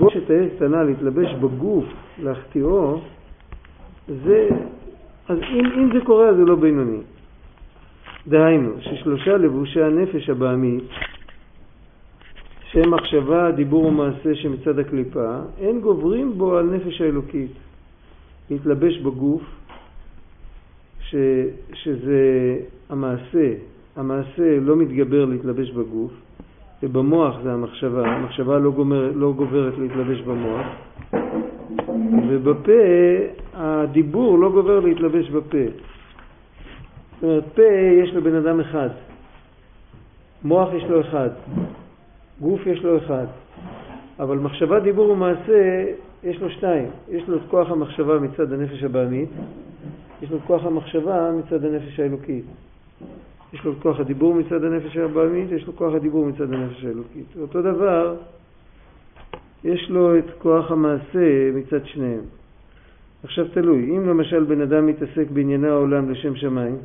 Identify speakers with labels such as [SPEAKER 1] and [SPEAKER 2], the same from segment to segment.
[SPEAKER 1] לכבוש את העץ קטנה, להתלבש בגוף, להחטיאו, זה, אז אם, אם זה קורה אז זה לא בינוני. דהיינו, ששלושה לבושי הנפש הבעמית, שהם מחשבה, דיבור ומעשה שמצד הקליפה, אין גוברים בו על נפש האלוקית. להתלבש בגוף, ש, שזה המעשה, המעשה לא מתגבר להתלבש בגוף, ובמוח זה המחשבה, המחשבה לא, גומר, לא גוברת להתלבש במוח, ובפה הדיבור לא גובר להתלבש בפה. זאת אומרת, פה יש לבן אדם אחד, מוח יש לו אחד, גוף יש לו אחד, אבל מחשבה, דיבור ומעשה יש לו שתיים. יש לו את כוח המחשבה מצד הנפש הבעמית, יש לו את כוח המחשבה מצד הנפש האלוקית. יש לו כוח הדיבור מצד הנפש הבעמית, יש לו כוח הדיבור מצד הנפש האלוקית. אותו דבר, יש לו את כוח המעשה מצד שניהם. עכשיו תלוי, אם למשל בן אדם מתעסק בענייני העולם לשם שמיים,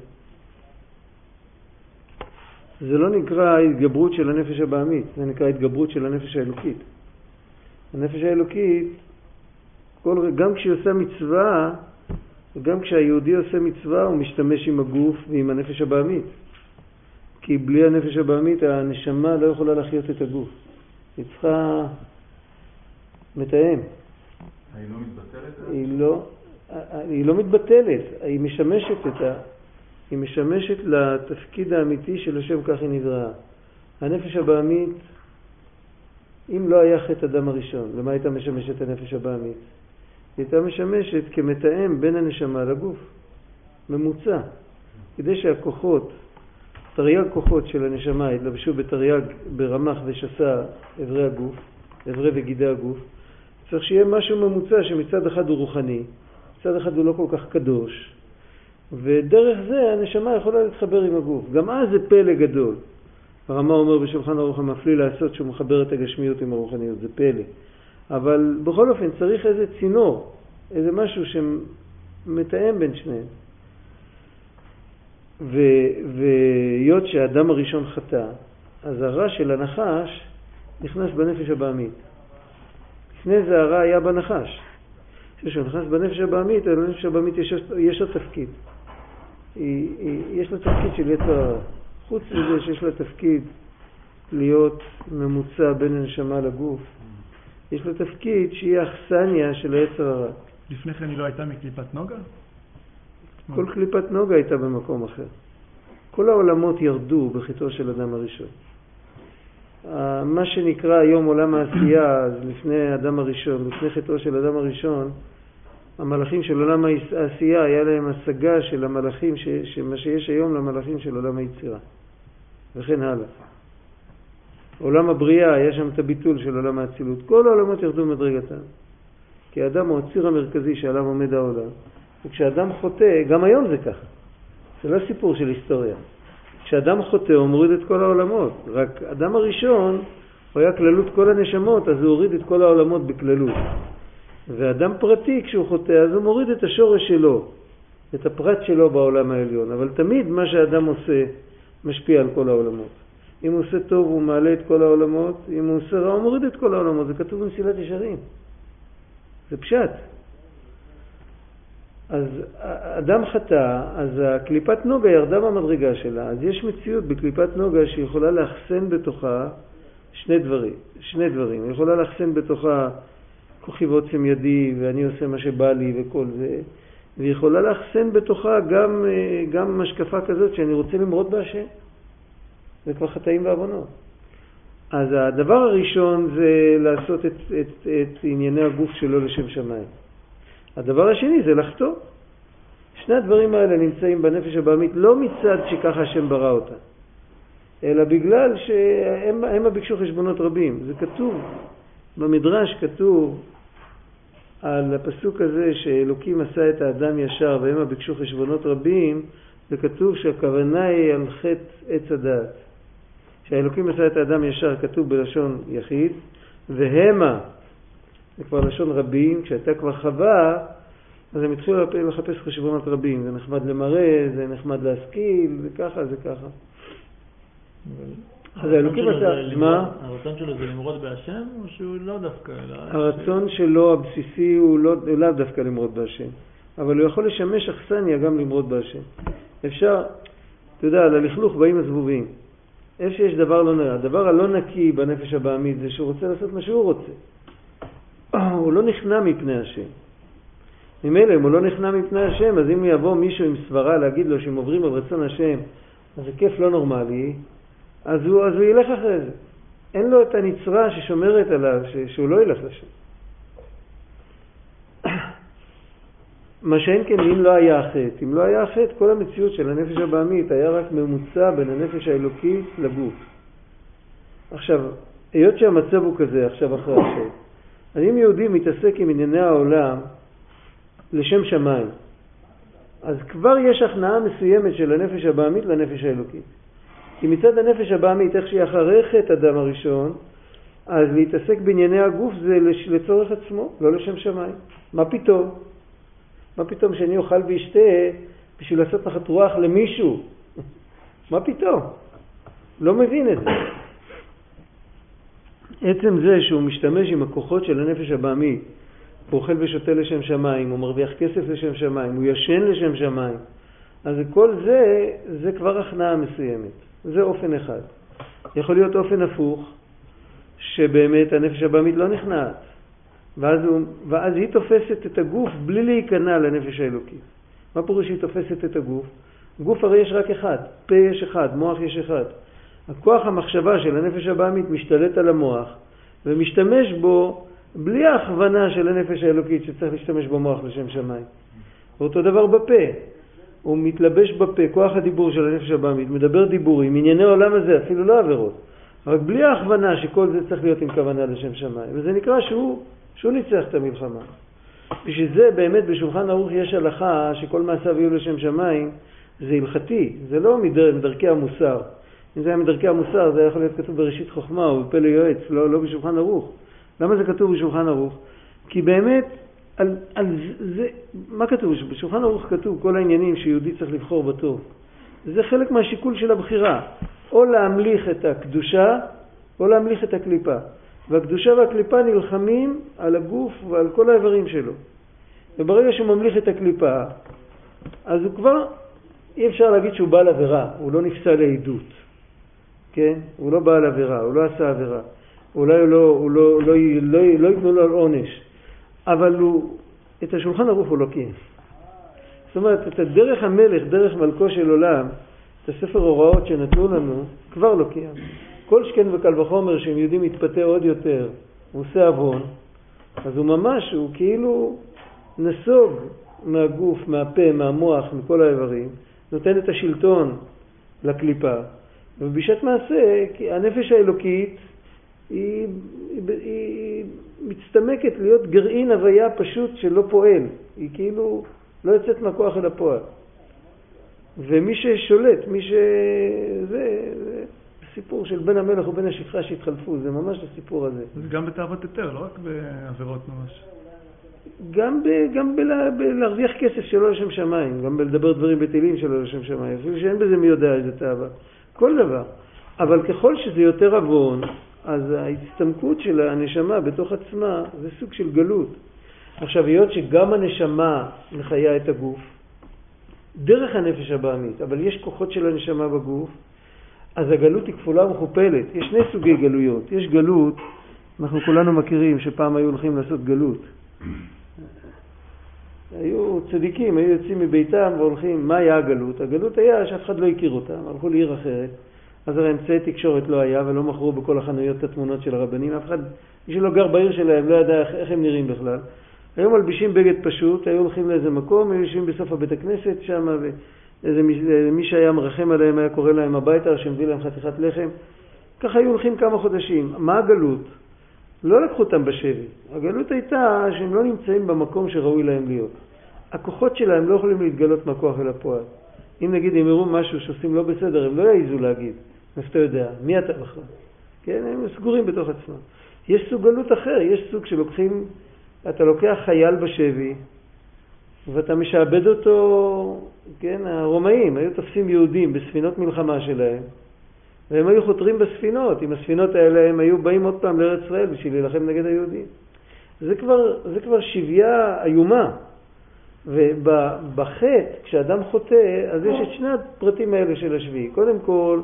[SPEAKER 1] זה לא נקרא התגברות של הנפש הבעמית, זה נקרא התגברות של הנפש האלוקית. הנפש האלוקית, כל, גם כשהיא עושה מצווה, וגם כשהיהודי עושה מצווה הוא משתמש עם הגוף ועם הנפש הבעמית. כי בלי הנפש הבעמית הנשמה לא יכולה להחיות את הגוף. היא צריכה מתאם.
[SPEAKER 2] היא לא מתבטלת?
[SPEAKER 1] היא לא, היא לא מתבטלת, היא משמשת את ה... היא משמשת לתפקיד האמיתי שלשם כך היא נבראה. הנפש הבעמית, אם לא היה חטא אדם הראשון, למה הייתה משמשת הנפש הבעמית? היא הייתה משמשת כמתאם בין הנשמה לגוף, ממוצע, כדי שהכוחות, תרי"ג כוחות של הנשמה יתלבשו בתרי"ג ברמ"ח ושס"ה אברי הגוף, אברי וגידי הגוף, צריך שיהיה משהו ממוצע שמצד אחד הוא רוחני, מצד אחד הוא לא כל כך קדוש, ודרך זה הנשמה יכולה להתחבר עם הגוף. גם אז זה פלא גדול. הרמ"א אומר בשולחן ערוך המפליא לעשות שהוא מחבר את הגשמיות עם הרוחניות, זה פלא. אבל בכל אופן צריך איזה צינור, איזה משהו שמתאם בין שניהם. והיות שהאדם הראשון חטא, אז הרע של הנחש נכנס בנפש הבעמית. לפני זה הרע היה בנחש. כשהוא נכנס בנפש הבעמית, לנפש הבעמית יש, יש לו תפקיד. יש לה תפקיד של יצר הרע. חוץ מזה שיש לה תפקיד להיות ממוצע בין הנשמה לגוף, יש לה תפקיד שהיא האכסניה של היצר הרע.
[SPEAKER 3] לפני כן היא לא הייתה מקליפת נוגה?
[SPEAKER 1] כל קליפת נוגה הייתה במקום אחר. כל העולמות ירדו בחטאו של אדם הראשון. מה שנקרא היום עולם העשייה, אז לפני אדם הראשון, לפני חטאו של אדם הראשון, המלאכים של עולם העשייה, היה להם השגה של המלאכים, ש, שמה שיש היום למלאכים של עולם היצירה, וכן הלאה. עולם הבריאה, היה שם את הביטול של עולם האצילות. כל העולמות ירדו מדרגתם. כי האדם הוא הציר המרכזי שעליו עומד העולם. וכשאדם חוטא, גם היום זה ככה. זה לא סיפור של היסטוריה. כשאדם חוטא הוא מוריד את כל העולמות. רק אדם הראשון, הוא היה כללות כל הנשמות, אז הוא הוריד את כל העולמות בכללות. ואדם פרטי, כשהוא חוטא, אז הוא מוריד את השורש שלו, את הפרט שלו בעולם העליון. אבל תמיד מה שאדם עושה משפיע על כל העולמות. אם הוא עושה טוב הוא מעלה את כל העולמות, אם הוא עושה רע הוא מוריד את כל העולמות. זה כתוב במסילת ישרים. זה פשט. אז אדם חטא, אז הקליפת נוגה ירדה במדרגה שלה, אז יש מציאות בקליפת נוגה שיכולה לאחסן בתוכה שני דברים, שני דברים. היא יכולה לאחסן בתוכה כוחי ועוצם ידי ואני עושה מה שבא לי וכל זה, והיא יכולה לאחסן בתוכה גם, גם השקפה כזאת שאני רוצה למרוד בהשם. זה כבר חטאים ועוונות. אז הדבר הראשון זה לעשות את, את, את ענייני הגוף שלו לשם שמיים. הדבר השני זה לחטוא. שני הדברים האלה נמצאים בנפש הבעמית לא מצד שככה השם ברא אותה, אלא בגלל שהם ביקשו חשבונות רבים. זה כתוב, במדרש כתוב על הפסוק הזה שאלוקים עשה את האדם ישר והם ביקשו חשבונות רבים, זה כתוב שהכוונה היא על חטא עץ הדעת. שהאלוקים עשה את האדם ישר כתוב בלשון יחיד, והמה, זה כבר לשון רבים, כשהייתה כבר חווה, אז הם התחילו לחפש חשבונות רבים, זה נחמד למראה, זה נחמד להשכיל, זה ככה, זה ככה. אז האלוקים עשה, מה?
[SPEAKER 4] הרצון שלו זה למרוד בהשם, או שהוא לא דווקא, אלא...
[SPEAKER 1] הרצון שלו הבסיסי הוא לא, הוא לאו דווקא למרוד בהשם, אבל הוא יכול לשמש אכסניה גם למרוד בהשם. אפשר, אתה יודע, ללכלוך באים הזבובים. איפה שיש דבר לא נראה, הדבר הלא נקי בנפש הבעמית זה שהוא רוצה לעשות מה שהוא רוצה. הוא לא נכנע מפני השם. ממילא אם הוא לא נכנע מפני השם, אז אם יבוא מישהו עם סברה להגיד לו שהם עוברים על רצון השם, אז זה כיף לא נורמלי, אז הוא, אז הוא ילך אחרי זה. אין לו את הנצרה ששומרת עליו, ש, שהוא לא ילך לשם. מה שאין כן אם לא היה החטא. אם לא היה החטא, כל המציאות של הנפש הבעמית היה רק ממוצע בין הנפש האלוקית לגוף. עכשיו, היות שהמצב הוא כזה עכשיו אחרי החטא, אז אם יהודי מתעסק עם ענייני העולם לשם שמיים, אז כבר יש הכנעה מסוימת של הנפש הבעמית לנפש האלוקית. כי מצד הנפש הבעמית, איך שהיא אחרי חטא אדם הראשון, אז להתעסק בענייני הגוף זה לצורך עצמו, לא לשם שמיים. מה פתאום? מה פתאום שאני אוכל ואשתה בשביל לעשות נחת רוח למישהו? מה פתאום? לא מבין את זה. עצם זה שהוא משתמש עם הכוחות של הנפש הבעמית, הוא אוכל ושותה לשם שמיים, הוא מרוויח כסף לשם שמיים, הוא ישן לשם שמיים, אז כל זה, זה כבר הכנעה מסוימת. זה אופן אחד. יכול להיות אופן הפוך, שבאמת הנפש הבעמית לא נכנעת, ואז, הוא, ואז היא תופסת את הגוף בלי להיכנע לנפש האלוקית. מה פירוש שהיא תופסת את הגוף? גוף הרי יש רק אחד, פה יש אחד, מוח יש אחד. הכוח המחשבה של הנפש הבעמית משתלט על המוח ומשתמש בו בלי ההכוונה של הנפש האלוקית שצריך להשתמש במוח לשם שמיים. ואותו דבר בפה. הוא מתלבש בפה, כוח הדיבור של הנפש הבעמית, מדבר דיבורים, ענייני עולם הזה, אפילו לא עבירות, רק בלי ההכוונה שכל זה צריך להיות עם כוונה לשם שמיים. וזה נקרא שהוא, שהוא ניצח את המלחמה. בשביל זה באמת בשולחן ערוך יש הלכה שכל מעשיו יהיו לשם שמיים, זה הלכתי, זה לא מדר, מדרכי המוסר. אם זה היה מדרכי המוסר זה היה יכול להיות כתוב בראשית חוכמה או בפלא יועץ, לא, לא בשולחן ערוך. למה זה כתוב בשולחן ערוך? כי באמת, על, על זה, מה כתוב? בשולחן ערוך כתוב כל העניינים שיהודי צריך לבחור בטוב. זה חלק מהשיקול של הבחירה, או להמליך את הקדושה או להמליך את הקליפה. והקדושה והקליפה נלחמים על הגוף ועל כל האיברים שלו. וברגע שהוא ממליך את הקליפה, אז הוא כבר, אי אפשר להגיד שהוא בעל עבירה, הוא לא נפסל לעדות. כן? הוא לא בעל עבירה, הוא לא עשה עבירה. אולי הוא לא, הוא לא, לא, לא, לא ייתנו לו על עונש, אבל הוא, את השולחן ערוך הוא לא קיים. זאת אומרת, את הדרך המלך, דרך מלכו של עולם, את הספר הוראות שנתנו לנו, כבר לא קיים. כל שכן וקל וחומר שהם יודעים להתפתה עוד יותר, הוא עושה עוון, אז הוא ממש, הוא כאילו נסוג מהגוף, מהפה, מהמוח, מכל האיברים, נותן את השלטון לקליפה, ובשעת מעשה, כי הנפש האלוקית היא, היא, היא מצטמקת להיות גרעין הוויה פשוט שלא פועל, היא כאילו לא יוצאת מהכוח אל הפועל. ומי ששולט, מי ש... זה, זה סיפור של בן המלך ובן השפחה שהתחלפו, זה ממש הסיפור הזה.
[SPEAKER 3] זה גם בתאוות היתר, לא רק בעבירות ממש.
[SPEAKER 1] גם, ב, גם בלה, בלהרוויח כסף שלא לשם שמיים, גם בלדבר דברים בטילים שלא לשם שמיים, אפילו שאין בזה מי יודע איזה תאווה, כל דבר. אבל ככל שזה יותר עוון, אז ההצטמקות של הנשמה בתוך עצמה זה סוג של גלות. עכשיו, היות שגם הנשמה מחיה את הגוף, דרך הנפש הבעמית, אבל יש כוחות של הנשמה בגוף, אז הגלות היא כפולה ומכופלת. יש שני סוגי גלויות. יש גלות, אנחנו כולנו מכירים שפעם היו הולכים לעשות גלות. היו צדיקים, היו יוצאים מביתם והולכים, מה היה הגלות? הגלות היה שאף אחד לא הכיר אותם, הלכו לעיר אחרת, אז הרי אמצעי תקשורת לא היה ולא מכרו בכל החנויות את התמונות של הרבנים, אף אחד, מי שלא גר בעיר שלהם לא ידע איך, איך הם נראים בכלל. היו מלבישים בגד פשוט, היו הולכים לאיזה מקום, היו יושבים בסוף הבית הכנסת שם, ואיזה מי, שהיה מרחם עליהם היה קורא להם הביתה, שמביא להם חתיכת לחם. ככה היו הולכים כמה חודשים. מה הגלות? לא לקחו אותם בשבי. הגלות הייתה שהם לא נמצאים במקום שראוי להם להיות. הכוחות שלהם לא יכולים להתגלות מהכוח אל הפועל. אם נגיד הם יראו משהו שעושים לא בסדר, הם לא יעיזו להגיד. מאיפה אתה יודע? מי אתה בכלל? כן, הם סגורים בתוך עצמם. יש סוג גלות אחר, יש סוג שלוקחים, אתה לוקח חייל בשבי, ואתה משעבד אותו, כן, הרומאים היו תופסים יהודים בספינות מלחמה שלהם, והם היו חותרים בספינות. עם הספינות האלה הם היו באים עוד פעם לארץ ישראל בשביל להילחם נגד היהודים. זה כבר, זה כבר שבייה איומה. ובחטא, כשאדם חוטא, אז יש את שני הפרטים האלה של השביעי. קודם כל,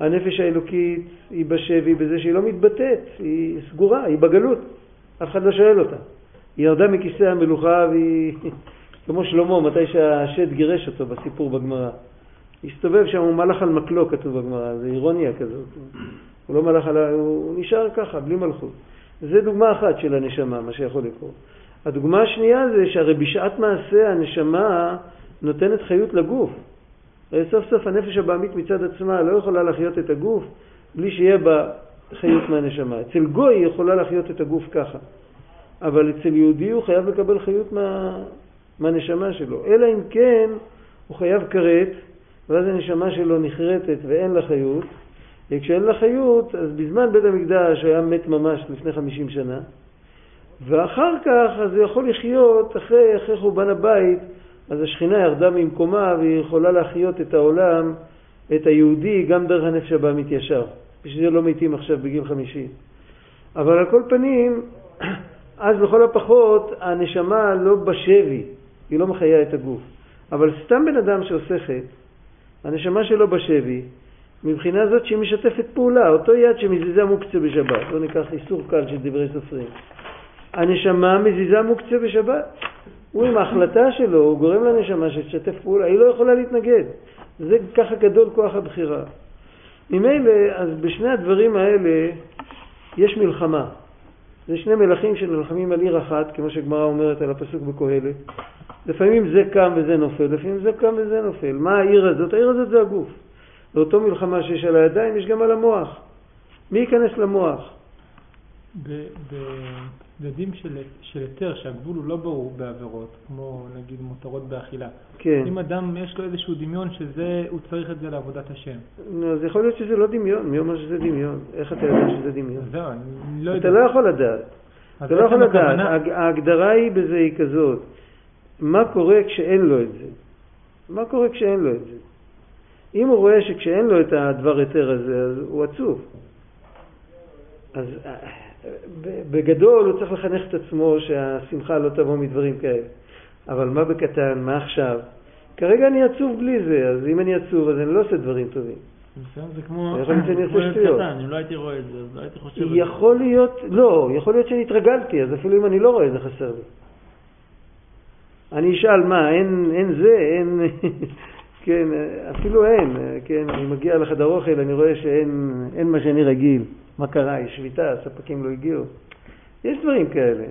[SPEAKER 1] הנפש האלוקית היא בשבי בזה שהיא לא מתבטאת, היא סגורה, היא בגלות, אף אחד לא שואל אותה. היא ירדה מכיסא המלוכה והיא, כמו שלמה, מתי שהשד גירש אותו בסיפור בגמרא. הסתובב שם, הוא מלך על מקלו, כתוב בגמרא, זה אירוניה כזאת. הוא לא מלך על... הוא נשאר ככה, בלי מלכות. זה דוגמה אחת של הנשמה, מה שיכול לקרות. הדוגמה השנייה זה שהרי בשעת מעשה הנשמה נותנת חיות לגוף. הרי סוף סוף הנפש הבעמית מצד עצמה לא יכולה להחיות את הגוף בלי שיהיה בה חיות מהנשמה. אצל גוי היא יכולה להחיות את הגוף ככה, אבל אצל יהודי הוא חייב לקבל חיות מה, מהנשמה שלו. אלא אם כן הוא חייב כרת, ואז הנשמה שלו נחרטת ואין לה חיות, וכשאין לה חיות, אז בזמן בית המקדש היה מת ממש לפני 50 שנה, ואחר כך אז הוא יכול לחיות אחרי, אחרי חורבן הבית, אז השכינה ירדה ממקומה והיא יכולה להחיות את העולם, את היהודי, גם דרך הנפש הבאמית ישר. בשביל זה לא מתים עכשיו בגיל חמישי. אבל על כל פנים, אז לכל הפחות הנשמה לא בשבי, היא לא מחיה את הגוף. אבל סתם בן אדם שעושה חטא, הנשמה שלו בשבי, מבחינה זאת שהיא משתפת פעולה, אותו יד שמזיזה מוקצה בשבת, לא ניקח איסור קל של דברי סופרים. הנשמה מזיזה מוקצה בשבת. הוא עם ההחלטה שלו, הוא גורם לנשמה שתשתף פעולה, היא לא יכולה להתנגד. זה ככה גדול כוח הבחירה. ממילא, אז בשני הדברים האלה יש מלחמה. זה שני מלכים שנלחמים על עיר אחת, כמו שגמרא אומרת על הפסוק בקהלת. לפעמים זה קם וזה נופל, לפעמים זה קם וזה נופל. מה העיר הזאת? העיר הזאת זה הגוף. באותו מלחמה שיש על הידיים יש גם על המוח. מי ייכנס למוח?
[SPEAKER 5] בצדדים של היתר, שהגבול הוא לא ברור בעבירות, כמו נגיד מותרות באכילה.
[SPEAKER 1] כן.
[SPEAKER 5] אם אדם יש לו איזשהו דמיון שזה, הוא צריך את זה לעבודת השם.
[SPEAKER 1] נו, אז יכול להיות שזה לא דמיון. מי אומר שזה דמיון? איך אתה יודע שזה דמיון?
[SPEAKER 5] זהו, אני לא יודע.
[SPEAKER 1] אתה לא יכול לדעת. אתה לא יכול לדעת. ההגדרה היא בזה היא כזאת. מה קורה כשאין לו את זה? מה קורה כשאין לו את זה? אם הוא רואה שכשאין לו את הדבר היתר הזה, אז הוא עצוב. אז בגדול הוא צריך לחנך את עצמו שהשמחה לא תבוא מדברים כאלה. אבל מה בקטן, מה עכשיו? כרגע אני עצוב בלי זה, אז אם אני עצוב אז אני לא עושה דברים טובים.
[SPEAKER 4] זה כמו
[SPEAKER 1] ילד קטן,
[SPEAKER 4] אם לא הייתי רואה את זה, אז לא הייתי חושב.
[SPEAKER 1] יכול להיות, לא, יכול להיות שאני התרגלתי, אז אפילו אם אני לא רואה זה חסר לי. אני אשאל מה, אין, אין זה, אין, כן, אפילו אין, כן, אני מגיע לחדר אוכל, אני רואה שאין מה שאני רגיל. מה קרה? יש שביתה, הספקים לא הגיעו. יש דברים כאלה.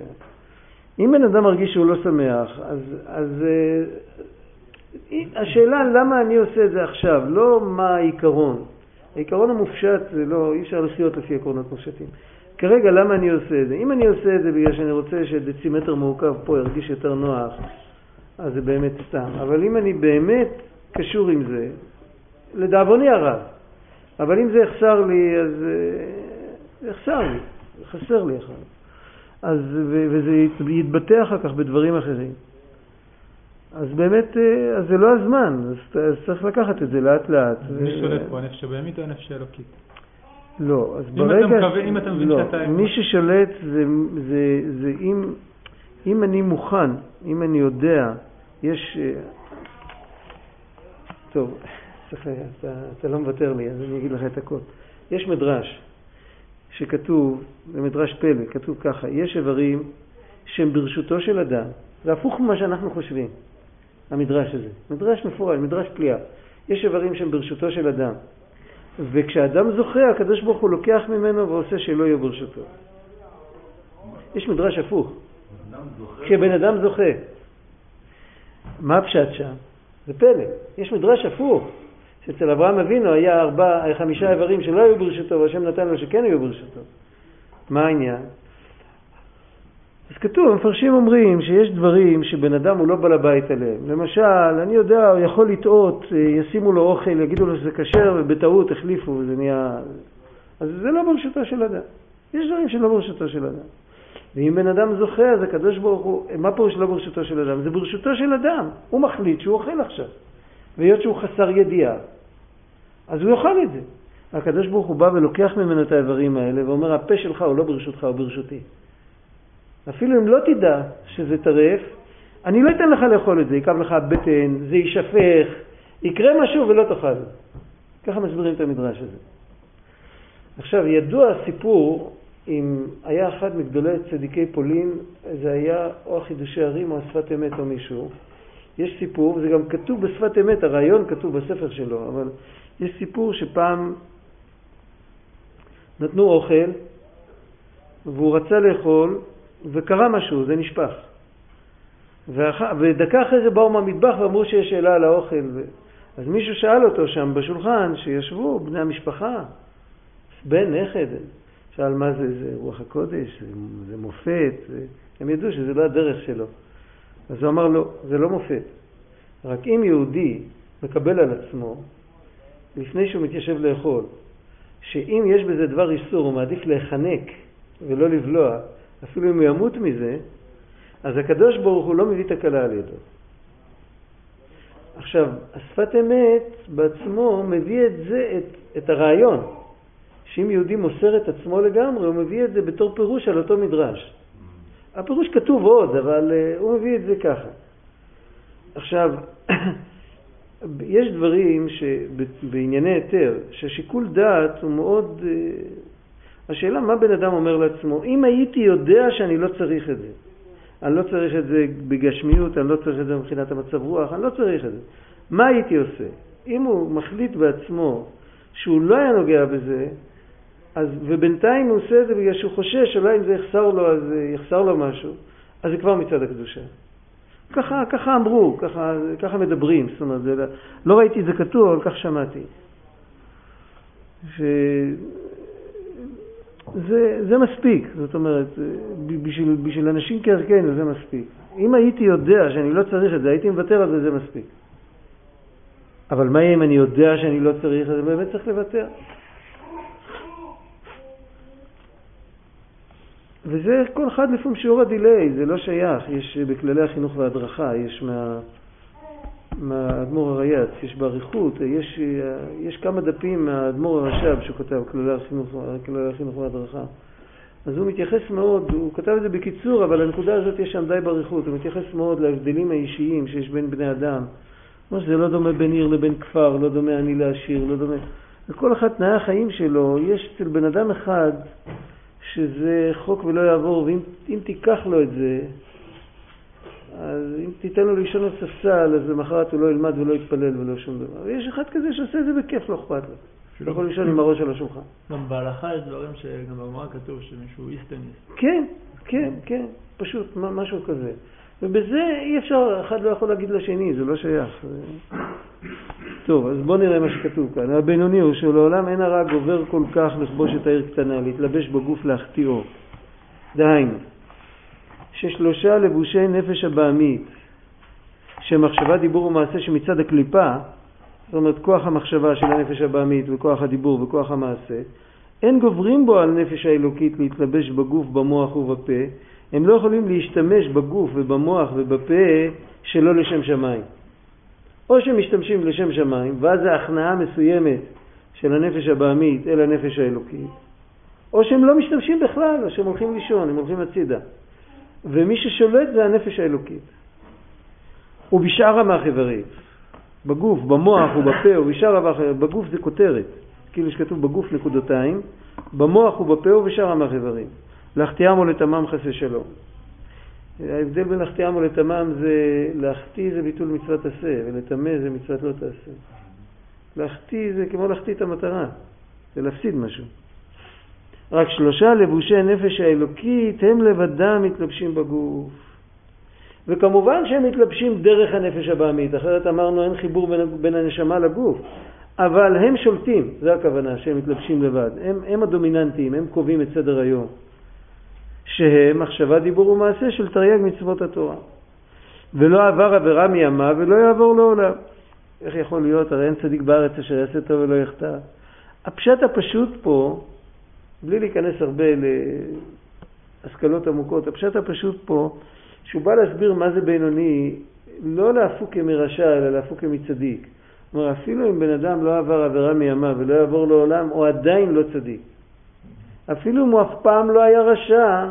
[SPEAKER 1] אם בן אדם מרגיש שהוא לא שמח, אז, אז uh, השאלה למה אני עושה את זה עכשיו, לא מה העיקרון. העיקרון המופשט זה לא, אי אפשר לחיות לפי עקרונות מופשטים. כרגע למה אני עושה את זה? אם אני עושה את זה בגלל שאני רוצה שדצימטר מעוקב פה ירגיש יותר נוח, אז זה באמת סתם. אבל אם אני באמת קשור עם זה, לדאבוני הרב, אבל אם זה יחסר לי, אז זה יחסר לי, חסר לי אחר אז, וזה יתבטא אחר כך בדברים אחרים. אז באמת, אה, אז זה לא הזמן, אז, אז צריך לקחת את זה לאט לאט.
[SPEAKER 5] מי שולט פה, הנפש הבהמית או הנפש האלוקית?
[SPEAKER 1] לא, אז
[SPEAKER 5] אם
[SPEAKER 1] ברגע...
[SPEAKER 5] אתה מקווה, אם אתה מבין
[SPEAKER 1] לא,
[SPEAKER 5] שאתה...
[SPEAKER 1] מי ששולט זה, זה, זה אם, אם אני מוכן, אם אני יודע, יש... אה, טוב, סליחה, אתה, אתה לא מוותר לי, אז אני אגיד לך את הכל. יש מדרש שכתוב, במדרש פלא, כתוב ככה, יש איברים שהם ברשותו של אדם, זה הפוך ממה שאנחנו חושבים, המדרש הזה. מדרש מפורש, מדרש פליאה. יש איברים שהם ברשותו של אדם, וכשאדם זוכה, הקדוש ברוך הוא לוקח ממנו ועושה שלא יהיו ברשותו. יש מדרש הפוך. כשבן אדם זוכה, מה הפשט שם? זה פלא. יש מדרש הפוך. שאצל אברהם אבינו היה ארבע, חמישה איברים שלא היו ברשותו, והשם נתן לו שכן היו ברשותו. מה העניין? אז כתוב, המפרשים אומרים שיש דברים שבן אדם הוא לא בעל הבית עליהם. למשל, אני יודע, הוא יכול לטעות, אה, ישימו לו אוכל, יגידו לו שזה כשר, ובטעות החליפו, וזה נהיה... אז זה לא ברשותו של אדם. יש דברים שלא ברשותו של אדם. ואם בן אדם זוכה, אז הקדוש ברוך הוא, מה פירוש לא ברשותו של אדם? זה ברשותו של אדם. הוא מחליט שהוא אוכל עכשיו. והיות שהוא חסר ידיעה, אז הוא יאכל את זה. הקדוש ברוך הוא בא ולוקח ממנו את האיברים האלה ואומר, הפה שלך הוא לא ברשותך, הוא ברשותי. אפילו אם לא תדע שזה טרף, אני לא אתן לך לאכול את זה, יכאב לך הבטן, זה יישפך, יקרה משהו ולא תאכל. ככה מסבירים את המדרש הזה. עכשיו, ידוע הסיפור, אם היה אחד מגדולי צדיקי פולין, זה היה או החידושי ערים או השפת אמת או מישהו. יש סיפור, וזה גם כתוב בשפת אמת, הרעיון כתוב בספר שלו, אבל יש סיפור שפעם נתנו אוכל, והוא רצה לאכול, וקרה משהו, זה נשפך. ואח... ודקה אחרי זה באו מהמטבח ואמרו שיש שאלה על האוכל. ו... אז מישהו שאל אותו שם בשולחן, שישבו בני המשפחה, בן, נכד, שאל מה זה, זה רוח הקודש, זה, זה מופת, זה... הם ידעו שזה לא הדרך שלו. אז הוא אמר לו, זה לא מופת. רק אם יהודי מקבל על עצמו, לפני שהוא מתיישב לאכול, שאם יש בזה דבר איסור, הוא מעדיף להיחנק ולא לבלוע, אפילו אם הוא ימות מזה, אז הקדוש ברוך הוא לא מביא תקלה על ידו. עכשיו, השפת אמת בעצמו מביא את זה, את, את הרעיון, שאם יהודי מוסר את עצמו לגמרי, הוא מביא את זה בתור פירוש על אותו מדרש. הפירוש כתוב עוד, אבל uh, הוא מביא את זה ככה. עכשיו, יש דברים שבענייני היתר, ששיקול דעת הוא מאוד... Uh, השאלה מה בן אדם אומר לעצמו, אם הייתי יודע שאני לא צריך את זה, אני לא צריך את זה בגשמיות, אני לא צריך את זה מבחינת המצב רוח, אני לא צריך את זה. מה הייתי עושה? אם הוא מחליט בעצמו שהוא לא היה נוגע בזה, אז, ובינתיים הוא עושה את זה בגלל שהוא חושש שאולי אם זה יחסר לו, אז יחסר לו משהו, אז זה כבר מצד הקדושה. ככה, ככה אמרו, ככה, ככה מדברים, זאת אומרת, זה, לא ראיתי את זה כתוב, אבל כך שמעתי. ש... זה, זה מספיק, זאת אומרת, בשביל, בשביל אנשים כערכנו זה מספיק. אם הייתי יודע שאני לא צריך את זה, הייתי מוותר על זה, זה מספיק. אבל מה יהיה אם אני יודע שאני לא צריך את זה? באמת צריך לוותר. וזה כל אחד לפעמים שיעור הדיליי, זה לא שייך. יש בכללי החינוך וההדרכה, יש מה... מהאדמו"ר הרייץ, יש באריכות, יש, יש כמה דפים מהאדמו"ר הרש"ב שהוא כתב, כללי החינוך, וההדרכה. אז הוא מתייחס מאוד, הוא כתב את זה בקיצור, אבל הנקודה הזאת יש שם די באריכות, הוא מתייחס מאוד להבדלים האישיים שיש בין בני אדם. כמו שזה לא דומה בין עיר לבין כפר, לא דומה אני לעשיר, לא דומה... וכל אחד תנאי החיים שלו, יש אצל בן אדם אחד שזה חוק ולא יעבור, ואם תיקח לו את זה, אז אם תיתן לו לישון על ספסל, אז למחרת הוא לא ילמד ולא יתפלל ולא שום דבר. ויש אחד כזה שעושה את זה בכיף, לא אכפת לו. שהוא יכול לישון עם הראש על השולחן.
[SPEAKER 4] גם בהלכה יש דברים שגם בגמרא כתוב שמישהו איסטניס.
[SPEAKER 1] כן, כן, כן, פשוט משהו כזה. ובזה אי אפשר, אחד לא יכול להגיד לשני, זה לא שייך. טוב, אז בואו נראה מה שכתוב כאן. הבינוני הוא שלעולם אין הרע גובר כל כך לכבוש את העיר קטנה, להתלבש בגוף להחטיאו. דהיינו, ששלושה לבושי נפש הבעמית, שמחשבה, דיבור ומעשה שמצד הקליפה, זאת אומרת כוח המחשבה של הנפש הבעמית וכוח הדיבור וכוח המעשה, אין גוברים בו על נפש האלוקית להתלבש בגוף, במוח ובפה, הם לא יכולים להשתמש בגוף ובמוח ובפה שלא לשם שמיים. או שהם משתמשים לשם שמיים, ואז זה הכנעה מסוימת של הנפש הבעמית אל הנפש האלוקית, או שהם לא משתמשים בכלל, או שהם הולכים לישון, הם הולכים הצידה. ומי ששולט זה הנפש האלוקית. ובשאר המאחברים, בגוף, במוח ובפה ובשאר המאחברים, בגוף זה כותרת, כאילו שכתוב בגוף נקודותיים, במוח ובפה ובשאר המאחברים. להחטיאם או לטמם חסי שלום. ההבדל בין להחטיאם או לטמם זה, להחטיא זה ביטול מצוות עשה, ולטמא זה מצוות לא תעשה. להחטיא זה כמו להחטיא את המטרה, זה להפסיד משהו. רק שלושה לבושי נפש האלוקית הם לבדם מתלבשים בגוף. וכמובן שהם מתלבשים דרך הנפש הבעמית, אחרת אמרנו אין חיבור בין, בין הנשמה לגוף. אבל הם שולטים, זה הכוונה, שהם מתלבשים לבד. הם, הם הדומיננטיים, הם קובעים את סדר היום. שהם מחשבה, דיבור ומעשה של תרי"ג מצוות התורה. ולא עבר עבירה מימיו ולא יעבור לעולם. איך יכול להיות? הרי אין צדיק בארץ אשר יעשה טוב ולא יחטא. הפשט הפשוט פה בלי להיכנס הרבה להשכלות עמוקות, הפשט הפשוט פה, שהוא בא להסביר מה זה בינוני, לא להפוק כמרשע, אלא להפוק כמצדיק. כלומר, אפילו אם בן אדם לא עבר עבירה מימיו ולא יעבור לעולם, הוא עדיין לא צדיק. אפילו אם הוא אף פעם לא היה רשע,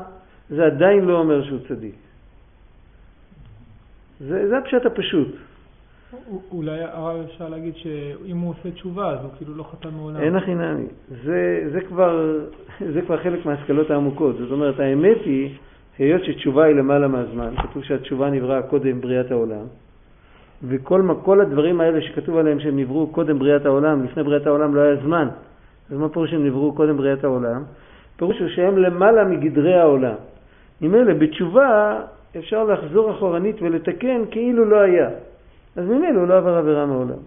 [SPEAKER 1] זה עדיין לא אומר שהוא צדיק. זה, זה הפשט הפשוט.
[SPEAKER 5] אולי הרב אפשר להגיד שאם הוא עושה תשובה אז הוא כאילו לא חתם מעולם.
[SPEAKER 1] אין הכי נמי. זה, זה, כבר, זה כבר חלק מההשכלות העמוקות. זאת אומרת, האמת היא, היות שתשובה היא למעלה מהזמן, כתוב שהתשובה נבראה קודם בריאת העולם, וכל הדברים האלה שכתוב עליהם שהם נבראו קודם בריאת העולם, לפני בריאת העולם לא היה זמן. אז מה פירוש שהם נבראו קודם בריאת העולם? פירוש הוא שהם למעלה מגדרי העולם. ממילא בתשובה אפשר לחזור אחורנית ולתקן כאילו לא היה. אז ממילא הוא לא עבר עבירה מעולם.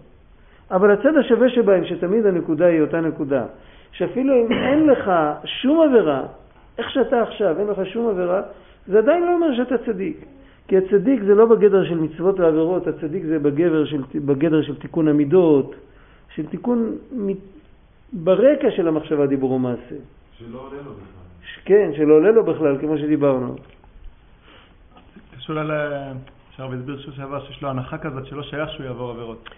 [SPEAKER 1] אבל הצד השווה שבהם, שתמיד הנקודה היא אותה נקודה, שאפילו אם אין לך שום עבירה, איך שאתה עכשיו, אין לך שום עבירה, זה עדיין לא אומר שאתה צדיק. כי הצדיק זה לא בגדר של מצוות ועבירות, הצדיק זה בגדר של, בגדר של תיקון המידות, של תיקון ברקע של המחשבה, דיבור ומעשה.
[SPEAKER 2] שלא עולה לו בכלל.
[SPEAKER 1] כן, שלא עולה לו בכלל, כמו שדיברנו.
[SPEAKER 3] קשור ל... אפשר להסביר שוב שעבר שיש לו הנחה כזאת שלא שייך שהוא יעבור עבירות.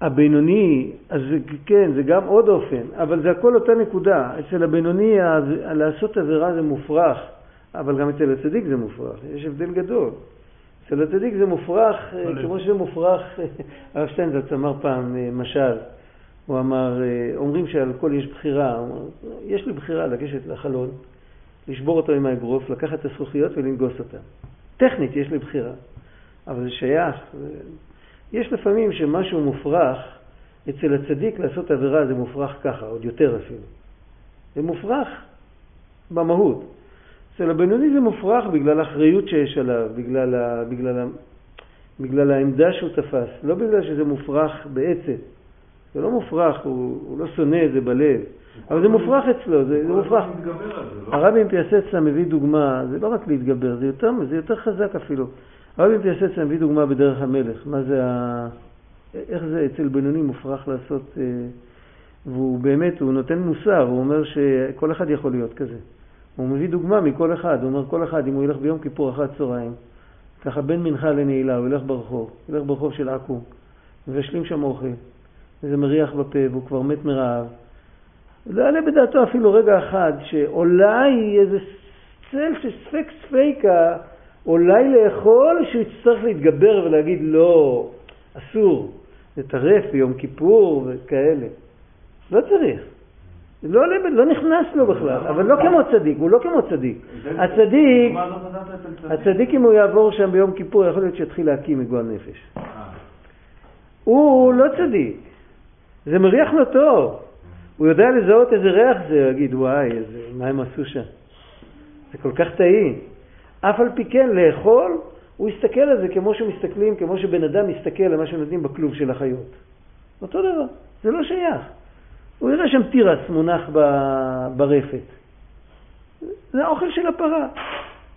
[SPEAKER 1] הבינוני, אז כן, זה גם עוד אופן, אבל זה הכל אותה נקודה. אצל הבינוני לעשות עבירה זה מופרך, אבל גם אצל הצדיק זה מופרך. יש הבדל גדול. אצל הצדיק זה מופרך, כמו שזה מופרך, הרב שטיינזלץ אמר פעם אה, משל, הוא אמר, אה, אומרים שעל כל יש בחירה, יש לי בחירה לגשת לחלון, לשבור אותו עם האגרוף, לקחת את הזכוכיות ולנגוס אותן. טכנית יש לי בחירה, אבל זה שייך. יש לפעמים שמשהו מופרך, אצל הצדיק לעשות עבירה זה מופרך ככה, עוד יותר אפילו. זה מופרך במהות. אצל הבינוני זה מופרך בגלל האחריות שיש עליו, בגלל, ה, בגלל, ה, בגלל העמדה שהוא תפס, לא בגלל שזה מופרך בעצם. זה לא מופרך, הוא, הוא לא שונא את זה בלב, אבל זה מופרך אצלו, זה, זה מופרך.
[SPEAKER 2] לא?
[SPEAKER 1] הרבי מפיאסצה מביא דוגמה, זה לא רק להתגבר, זה יותר, זה יותר חזק אפילו. הרבי מפיאסצה מביא דוגמה בדרך המלך, מה זה ה... איך זה אצל בינוני מופרך לעשות, אה, והוא באמת, הוא נותן מוסר, הוא אומר שכל אחד יכול להיות כזה. הוא מביא דוגמה מכל אחד, הוא אומר כל אחד, אם הוא ילך ביום כיפור אחת צהריים, ככה בין מנחה לנעילה, הוא ילך ברחוב, ילך ברחוב של עכו, מבשלים שם אוכל, וזה מריח בפה והוא כבר מת מרעב. לא יעלה בדעתו אפילו רגע אחד שאולי איזה צל של ספק ספיקה, אולי לאכול שהוא יצטרך להתגבר ולהגיד לא, אסור, לטרף ביום כיפור וכאלה. לא צריך. לא, לא נכנס לו בכלל, אבל לא כמו צדיק, הוא לא כמו צדיק. הצדיק, הצדיק אם הוא יעבור שם ביום כיפור, יכול להיות שיתחיל להקים מגועל נפש.
[SPEAKER 2] אה.
[SPEAKER 1] הוא לא צדיק, זה מריח לו טוב. הוא יודע לזהות איזה ריח זה, הוא יגיד, וואי, איזה, מה הם עשו שם? זה כל כך טעים. אף על פי כן, לאכול, הוא יסתכל על זה כמו שמסתכלים, כמו שבן אדם מסתכל על מה שנותנים בכלוב של החיות. אותו דבר, זה לא שייך. הוא יראה שם תירס מונח ברפת. זה האוכל של הפרה.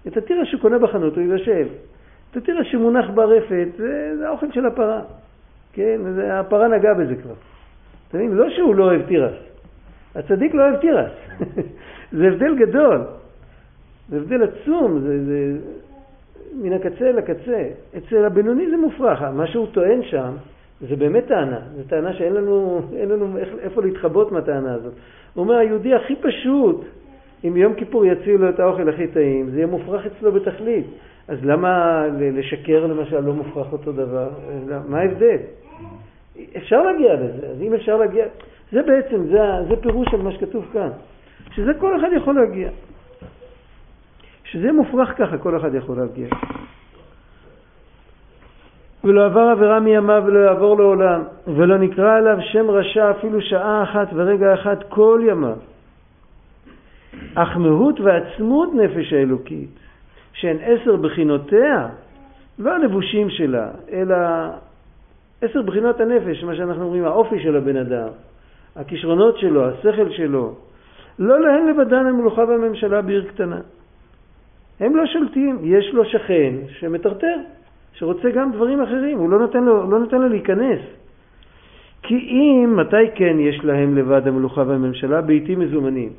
[SPEAKER 1] את התירס שהוא קונה בחנות הוא יבשל. את התירס שמונח ברפת זה, זה האוכל של הפרה. כן, זה, הפרה נגעה בזה כבר. אתה מבין? לא שהוא לא אוהב תירס. הצדיק לא אוהב תירס. זה הבדל גדול. זה הבדל עצום. זה, זה מן הקצה לקצה. אצל הבינוני זה מופרך. מה שהוא טוען שם זה באמת טענה, זו טענה שאין לנו, לנו איפה להתחבות מהטענה הזאת. הוא אומר, היהודי הכי פשוט, אם יום כיפור יציעו לו את האוכל הכי טעים, זה יהיה מופרך אצלו בתכלית. אז למה לשקר למשל לא מופרך אותו דבר? מה ההבדל? אפשר להגיע לזה, אז אם אפשר להגיע... זה בעצם, זה, זה פירוש של מה שכתוב כאן, שזה כל אחד יכול להגיע. שזה מופרך ככה, כל אחד יכול להגיע. ולא עבר עבירה מימיו ולא יעבור לעולם, ולא נקרא עליו שם רשע אפילו שעה אחת ורגע אחד כל ימיו. אך מהות ועצמות נפש האלוקית, שהן עשר בחינותיה, לא הלבושים שלה, אלא עשר בחינות הנפש, מה שאנחנו אומרים, האופי של הבן אדם, הכישרונות שלו, השכל שלו, לא להם לבדן המלוכה והממשלה בעיר קטנה. הם לא שולטים, יש לו שכן שמטרטר. שרוצה גם דברים אחרים, הוא לא נותן לו, לא נותן לו להיכנס. כי אם, מתי כן יש להם לבד המלוכה והממשלה? בעיתים מזומנים,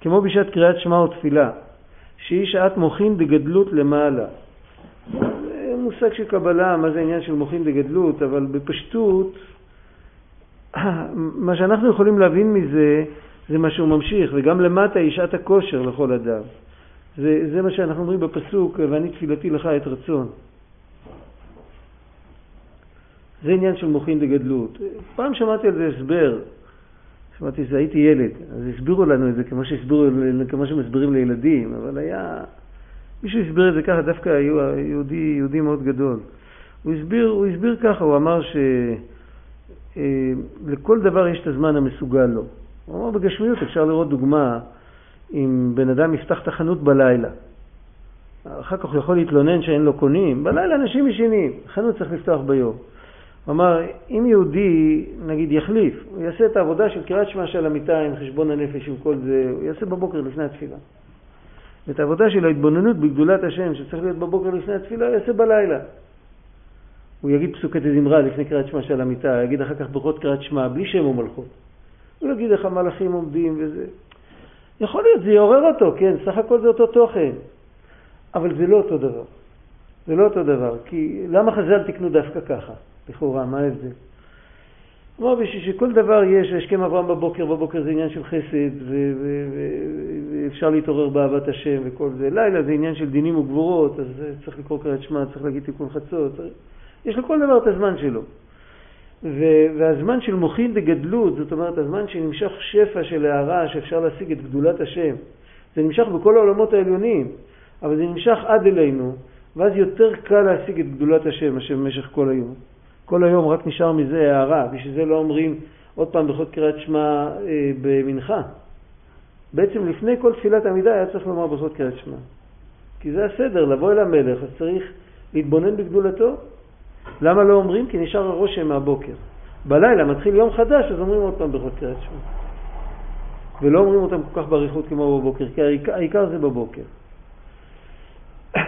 [SPEAKER 1] כמו בשעת קריאת שמע ותפילה, שהיא שעת מוחין דגדלות למעלה. זה מושג של קבלה, מה זה העניין של מוחין דגדלות, אבל בפשטות, מה שאנחנו יכולים להבין מזה, זה מה שהוא ממשיך, וגם למטה היא שעת הכושר לכל אדם. זה, זה מה שאנחנו אומרים בפסוק, ואני תפילתי לך את רצון. זה עניין של מוחין דגדלות. פעם שמעתי על זה הסבר, שמעתי שזה הייתי ילד, אז הסבירו לנו את זה כמו, שהסבירו, כמו שמסבירים לילדים, אבל היה... מישהו הסביר את זה ככה, דווקא יהודי, יהודי מאוד גדול. הוא הסביר, הוא הסביר ככה, הוא אמר שלכל אה, דבר יש את הזמן המסוגל לו. הוא אמר בגשמיות אפשר לראות דוגמה אם בן אדם יפתח את החנות בלילה. אחר כך הוא יכול להתלונן שאין לו קונים, בלילה אנשים ישנים, חנות צריך לפתוח ביום. הוא אמר, אם יהודי, נגיד, יחליף, הוא יעשה את העבודה של קריאת שמע של המיטה עם חשבון הנפש, עם כל זה, הוא יעשה בבוקר לפני התפילה. ואת העבודה של ההתבוננות בגדולת השם, שצריך להיות בבוקר לפני התפילה, יעשה בלילה. הוא יגיד פסוקי תזמרה לפני קריאת שמע של המיטה, יגיד אחר כך ברכות קריאת שמע, בלי שם ומלכות. הוא יגיד איך המלאכים עומדים וזה. יכול להיות, זה יעורר אותו, כן, סך הכל זה אותו תוכן. אבל זה לא אותו דבר. זה לא אותו דבר, כי למה חז"ל תקנו דווקא ככה? לכאורה, מה ההבדל? כלומר, בשביל שכל דבר יש, השכם אברהם בבוקר, בבוקר זה עניין של חסד, ואפשר להתעורר באהבת השם וכל זה. לילה זה עניין של דינים וגבורות, אז צריך לקרוא קריאת שמע, צריך להגיד תיקון חצות. יש לכל דבר את הזמן שלו. והזמן של מוחין דגדלות, זאת אומרת, הזמן שנמשך שפע של הערה, שאפשר להשיג את גדולת השם, זה נמשך בכל העולמות העליונים, אבל זה נמשך עד אלינו, ואז יותר קל להשיג את גדולת השם, השם במשך כל היום. כל היום רק נשאר מזה הערה, בשביל זה לא אומרים עוד פעם בכל קריאת שמע אה, במנחה. בעצם לפני כל תפילת עמידה היה צריך לומר בכל קריאת שמע. כי זה הסדר, לבוא אל המלך, אז צריך להתבונן בגדולתו. למה לא אומרים? כי נשאר הרושם מהבוקר. בלילה מתחיל יום חדש, אז אומרים עוד פעם בכל קריאת שמע. ולא אומרים אותם כל כך באריכות כמו בבוקר, כי העיקר, העיקר זה בבוקר.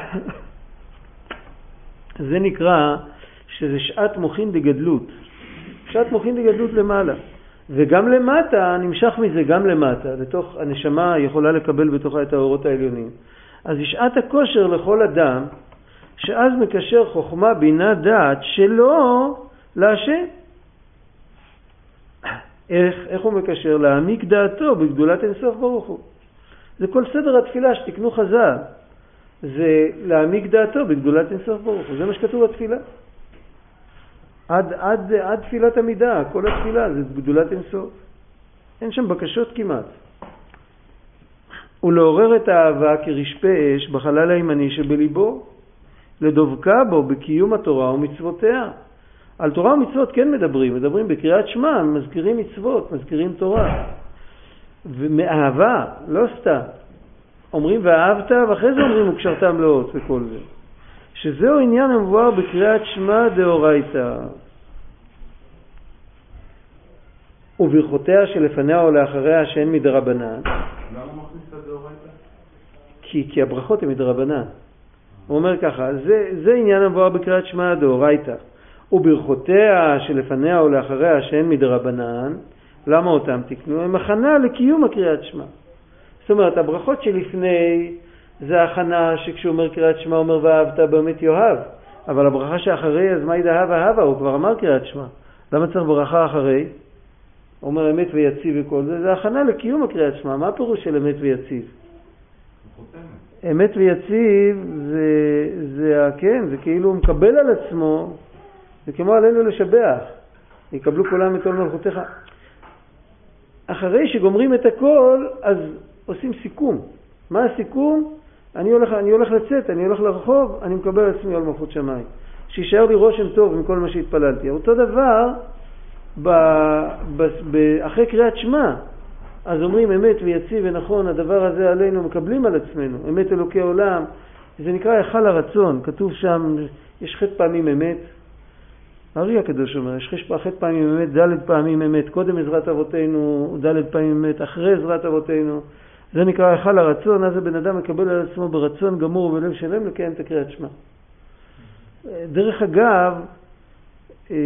[SPEAKER 1] זה נקרא שזה שעת מוחין דגדלות. שעת מוחין דגדלות למעלה. וגם למטה, נמשך מזה גם למטה, לתוך הנשמה יכולה לקבל בתוכה את האורות העליונים. אז היא הכושר לכל אדם, שאז מקשר חוכמה, בינה, דעת, שלא להשם. איך, איך הוא מקשר? להעמיק דעתו בגדולת אינסוף ברוך הוא. זה כל סדר התפילה שתקנו חז"ל. זה להעמיק דעתו בגדולת אינסוף ברוך הוא. זה מה שכתוב בתפילה. עד, עד, עד תפילת עמידה, כל התפילה זה גדולת אינסוף. אין שם בקשות כמעט. ולעורר את האהבה כרשפה אש בחלל הימני שבליבו, לדבקה בו בקיום התורה ומצוותיה. על תורה ומצוות כן מדברים, מדברים בקריאת שמע, מזכירים מצוות, מזכירים תורה. ומאהבה, לא סתם. אומרים ואהבת, ואחרי זה אומרים וקשרתם לאות וכל זה. שזהו עניין המבואר בקריאת שמע דאורייתא. וברכותיה שלפניה או לאחריה שהן מדרבנן.
[SPEAKER 2] למה מכניס את הדאורייתא?
[SPEAKER 1] כי, כי הברכות הן מדרבנן. הוא אומר ככה, זה, זה עניין המבואר בקריאת שמע דאורייתא. וברכותיה שלפניה או לאחריה שהן מדרבנן, למה אותם תקנו? הם הכנה לקיום הקריאת שמע. זאת אומרת, הברכות שלפני זה הכנה שכשהוא אומר קריאת שמע, הוא אומר ואהבת באמת יאהב. אבל הברכה שאחרי, אז מהי דאהב אהבה? הוא כבר אמר קריאת שמע. למה צריך ברכה אחרי? הוא אומר אמת ויציב וכל זה, זה הכנה לקיום הקריאת שמע. מה הפירוש של אמת ויציב? אמת ויציב זה, זה, כן, זה כאילו הוא מקבל על עצמו, זה כמו עלינו לשבח. יקבלו כולם את עול מלכותיך. אחרי שגומרים את הכל, אז עושים סיכום. מה הסיכום? אני הולך, אני הולך לצאת, אני הולך לרחוב, אני מקבל עצמי על מלכות שמיים. שישאר לי רושם טוב עם כל מה שהתפללתי. אותו דבר ב, ב, ב, אחרי קריאת שמע, אז אומרים אמת ויציב ונכון, הדבר הזה עלינו מקבלים על עצמנו, אמת אלוקי עולם. זה נקרא היכל הרצון, כתוב שם, יש חטא פעמים אמת. הארי הקדוש אומר, יש חטא פעמים אמת, ד' פעמים אמת, קודם עזרת אבותינו, ד' פעמים אמת, אחרי עזרת אבותינו. זה נקרא היכל הרצון, אז הבן אדם מקבל על עצמו ברצון גמור ובלב שלם לקיים את הקריאת שמע. דרך אגב, אה,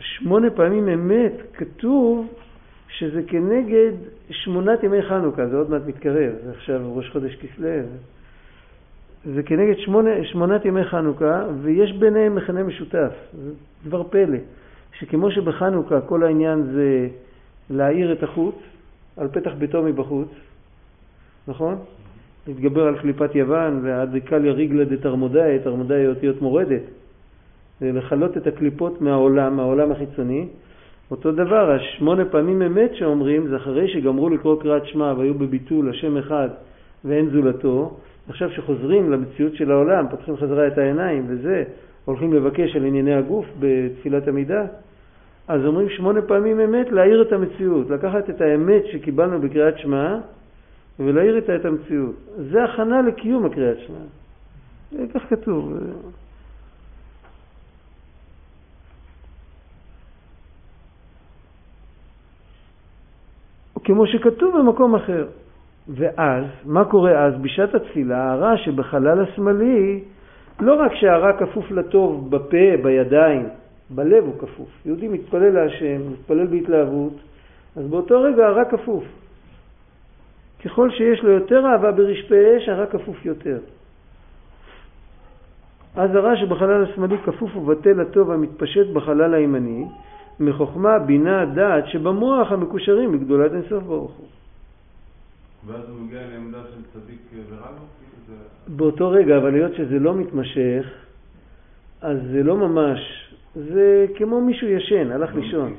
[SPEAKER 1] שמונה פעמים אמת כתוב שזה כנגד שמונת ימי חנוכה, זה עוד מעט מתקרב, זה עכשיו ראש חודש כסלו. זה כנגד שמונה, שמונת ימי חנוכה, ויש ביניהם מכנה משותף. זה דבר פלא, שכמו שבחנוכה כל העניין זה להאיר את החוץ, על פתח ביתו מבחוץ, נכון? להתגבר על קליפת יוון, והדריקליה ריגלה דתרמודאי, תרמודאי אותיות מורדת. לכלות את הקליפות מהעולם, מהעולם החיצוני. אותו דבר, השמונה פעמים אמת שאומרים, זה אחרי שגמרו לקרוא קריאת שמע והיו בביטול השם אחד ואין זולתו, עכשיו שחוזרים למציאות של העולם, פותחים חזרה את העיניים וזה, הולכים לבקש על ענייני הגוף בתפילת עמידה, אז אומרים שמונה פעמים אמת להאיר את המציאות, לקחת את האמת שקיבלנו בקריאת שמע ולהאיר איתה את המציאות. זה הכנה לקיום הקריאת שמע. כך כתוב. כמו שכתוב במקום אחר. ואז, מה קורה אז? בשעת התפילה, הרע שבחלל השמאלי, לא רק שהרע כפוף לטוב בפה, בידיים, בלב הוא כפוף. יהודי מתפלל להשם, מתפלל בהתלהבות, אז באותו רגע הרע כפוף. ככל שיש לו יותר אהבה ברשפי אש, הרע כפוף יותר. אז הרע שבחלל השמאלי כפוף ובטל לטוב המתפשט בחלל הימני, מחוכמה, בינה, דעת, שבמוח המקושרים בגדולת אינסוף ברוך הוא.
[SPEAKER 2] ואז הוא מגיע לעמדה של צדיק ורע?
[SPEAKER 1] באותו רגע, אבל היות שזה לא מתמשך, אז זה לא ממש, זה כמו מישהו ישן, הלך לישון.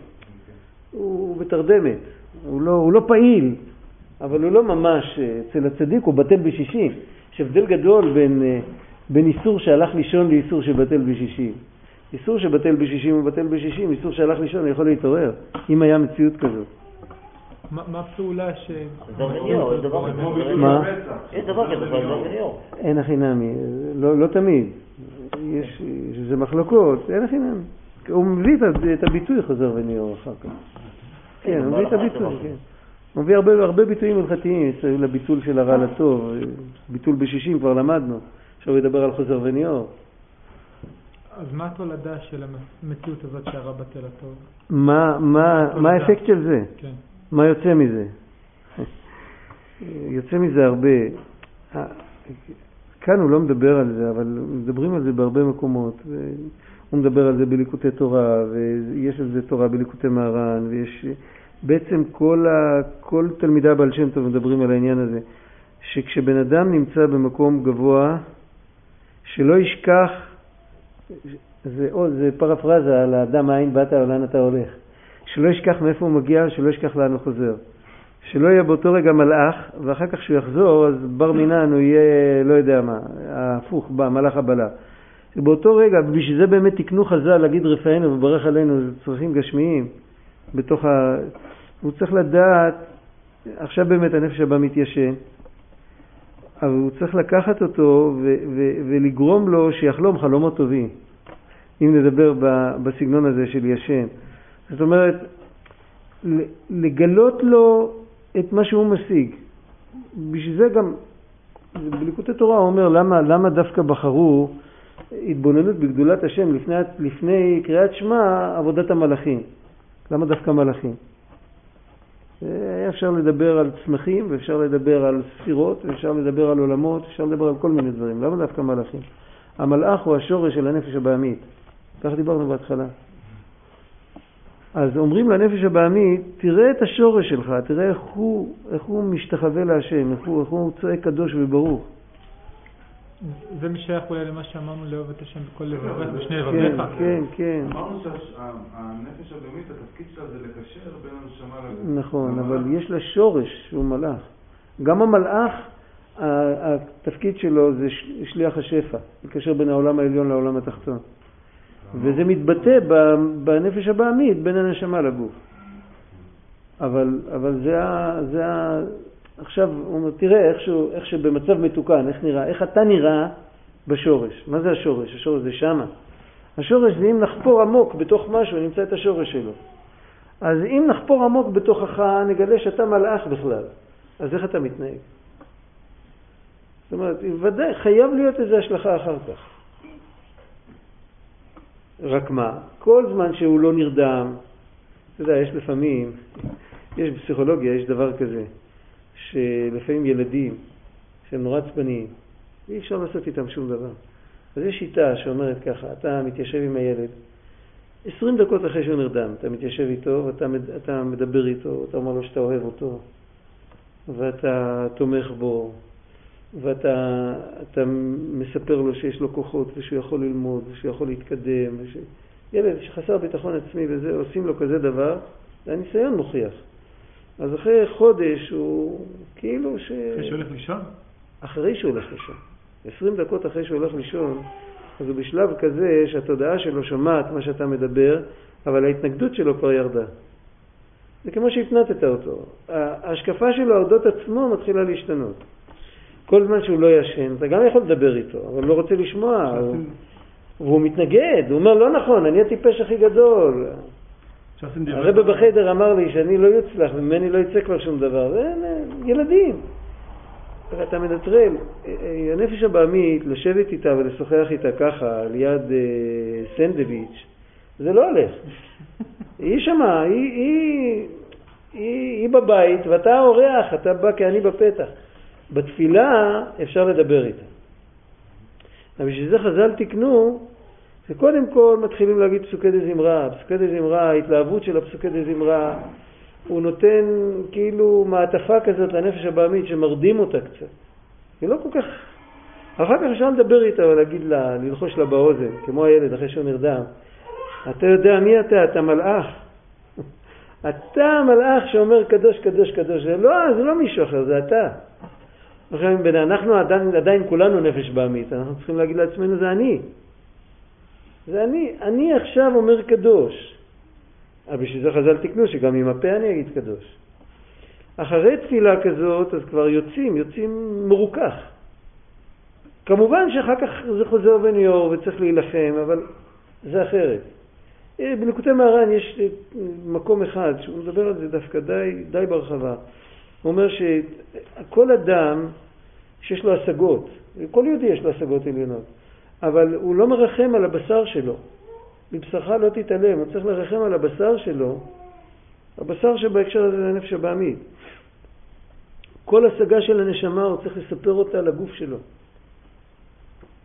[SPEAKER 1] הוא בתרדמת, הוא לא, הוא לא פעיל, אבל הוא לא ממש, אצל הצדיק הוא בטל בשישים. יש הבדל גדול בין, אה, בין איסור שהלך לישון לאיסור שבטל בשישים. איסור שבטל בשישים הוא בטל בשישים, איסור שהלך לישון יכול להתעורר, אם היה מציאות כזאת.
[SPEAKER 5] מה הפעולה ש...
[SPEAKER 1] מה?
[SPEAKER 6] יש דבר כזה.
[SPEAKER 1] אין הכי נמי, לא, לא תמיד. יש, זה מחלוקות, אין נמי. הוא מביא את הביטוי חוזר וניאור אחר כך. כן, הוא מביא את הביטוי, כן. הוא מביא הרבה, הרבה ביטויים הלכתיים לביטול של הרע לטוב, ביטול בשישים כבר למדנו, עכשיו הוא ידבר על חוזר וניאור.
[SPEAKER 5] אז מה התולדה של המציאות הזאת שהרע בטל הטוב?
[SPEAKER 1] מה, מה, מה האפקט של זה?
[SPEAKER 5] כן.
[SPEAKER 1] מה יוצא מזה? יוצא מזה הרבה. כאן הוא לא מדבר על זה, אבל מדברים על זה בהרבה מקומות. הוא מדבר על זה בליקוטי תורה, ויש על זה תורה בליקוטי מהר"ן, ויש... בעצם כל, ה, כל תלמידי הבעל שם טוב מדברים על העניין הזה, שכשבן אדם נמצא במקום גבוה, שלא ישכח, זה, או, זה פרפרזה על האדם מאין באת ולאן אתה הולך. שלא ישכח מאיפה הוא מגיע, שלא ישכח לאן הוא חוזר. שלא יהיה באותו רגע מלאך, ואחר כך כשהוא יחזור, אז בר מינן הוא יהיה, לא יודע מה, ההפוך, מלאך הבלה. באותו רגע, בשביל זה באמת תקנו חז"ל להגיד רפאנו וברך עלינו, זה צרכים גשמיים. בתוך ה... הוא צריך לדעת, עכשיו באמת הנפש הבא מתיישן, אבל הוא צריך לקחת אותו ו- ו- ולגרום לו שיחלום חלומות טובים, אם נדבר בסגנון הזה של ישן. זאת אומרת, לגלות לו את מה שהוא משיג. בשביל זה גם, בליקוטי תורה הוא אומר למה, למה דווקא בחרו התבוננות בגדולת השם לפני, לפני קריאת שמע עבודת המלאכים. למה דווקא מלאכים? היה אפשר לדבר על צמחים, ואפשר לדבר על ספירות, ואפשר לדבר על עולמות, אפשר לדבר על כל מיני דברים. למה דווקא מלאכים? המלאך הוא השורש של הנפש הבעמית. כך דיברנו בהתחלה. אז אומרים לנפש הבעמית, תראה את השורש שלך, תראה איך הוא, איך הוא משתחווה להשם, איך הוא, איך הוא צועק קדוש וברוך.
[SPEAKER 5] זה משייך אולי למה שאמרנו לאהוב את השם בכל לבבך,
[SPEAKER 1] כן,
[SPEAKER 5] בשני לבביך.
[SPEAKER 1] כן, כן.
[SPEAKER 2] אמרנו שהנפש הבהמית, התפקיד שלה זה לקשר בין הנשמה לגוף.
[SPEAKER 1] נכון, אבל יש לה שורש שהוא מלאך. גם המלאך, התפקיד שלו זה שליח השפע, לקשר בין העולם העליון לעולם התחתון. וזה מתבטא בנפש הבעמית בין הנשמה לגוף. אבל, אבל זה ה... זה ה עכשיו, הוא אומר, תראה איך, שהוא, איך שבמצב מתוקן, איך נראה, איך אתה נראה בשורש. מה זה השורש? השורש זה שמה. השורש זה אם נחפור עמוק בתוך משהו, נמצא את השורש שלו. אז אם נחפור עמוק בתוכך, נגלה שאתה מלאך בכלל. אז איך אתה מתנהג? זאת אומרת, ודאי, חייב להיות איזו השלכה אחר כך. רק מה, כל זמן שהוא לא נרדם, אתה יודע, יש לפעמים, יש בפסיכולוגיה, יש דבר כזה, שלפעמים ילדים שהם נורא עצבניים, אי אפשר לעשות איתם שום דבר. אז יש שיטה שאומרת ככה, אתה מתיישב עם הילד, 20 דקות אחרי שהוא נרדם, אתה מתיישב איתו ואתה אתה מדבר איתו, אתה אומר לו שאתה אוהב אותו, ואתה תומך בו, ואתה אתה מספר לו שיש לו כוחות ושהוא יכול ללמוד ושהוא יכול להתקדם. וש... ילד שחסר ביטחון עצמי וזה, עושים לו כזה דבר, הניסיון מוכיח. אז אחרי חודש הוא כאילו ש...
[SPEAKER 3] אחרי שהוא הולך לישון?
[SPEAKER 1] אחרי שהוא הולך לישון. 20 דקות אחרי שהוא הולך לישון, אז הוא בשלב כזה שהתודעה שלו שומעת מה שאתה מדבר, אבל ההתנגדות שלו כבר ירדה. זה כמו שהפנטת אותו. ההשקפה שלו על אודות עצמו מתחילה להשתנות. כל זמן שהוא לא ישן, אתה גם יכול לדבר איתו, אבל לא רוצה לשמוע. הוא... והוא מתנגד, הוא אומר, לא נכון, אני הטיפש הכי גדול. הרב בחדר אמר לי שאני לא יוצלח, ממני לא יצא כבר שום דבר. זה ילדים. אתה מנטרל. הנפש הבעמית, לשבת איתה ולשוחח איתה ככה, ליד אה, סנדוויץ', זה לא הולך. היא שמה, היא, היא, היא, היא בבית ואתה האורח, אתה בא כעני בפתח. בתפילה אפשר לדבר איתה. אבל בשביל זה חז"ל תיקנו שקודם כל מתחילים להגיד פסוקי דה זמרה. פסוקי דה זמרה, ההתלהבות של הפסוקי דה זמרה, הוא נותן כאילו מעטפה כזאת לנפש הבעמית שמרדים אותה קצת. היא לא כל כך... אחר כך אפשר לדבר איתה ולהגיד לה, ללחוש לה באוזן, כמו הילד אחרי שהוא נרדם. אתה יודע מי אתה? אתה מלאך. אתה המלאך שאומר קדוש, קדוש, קדוש. זה לא, זה לא מישהו אחר, זה אתה. אנחנו עדיין, עדיין כולנו נפש בעמית, אנחנו צריכים להגיד לעצמנו זה אני. זה אני, אני עכשיו אומר קדוש. אבל בשביל זה חז"ל תקנו שגם עם הפה אני אגיד קדוש. אחרי תפילה כזאת אז כבר יוצאים, יוצאים מרוכך. כמובן שאחר כך זה חוזר ונאור וצריך להילחם, אבל זה אחרת. אה, בנקודי מהר"ן יש מקום אחד שהוא מדבר על זה דווקא די, די ברחבה. הוא אומר שכל אדם שיש לו השגות, כל יהודי יש לו השגות עליונות, אבל הוא לא מרחם על הבשר שלו. מבשרך לא תתעלם, הוא צריך לרחם על הבשר שלו, הבשר שבהקשר הזה זה הנפש הבעמית. כל השגה של הנשמה הוא צריך לספר אותה לגוף שלו.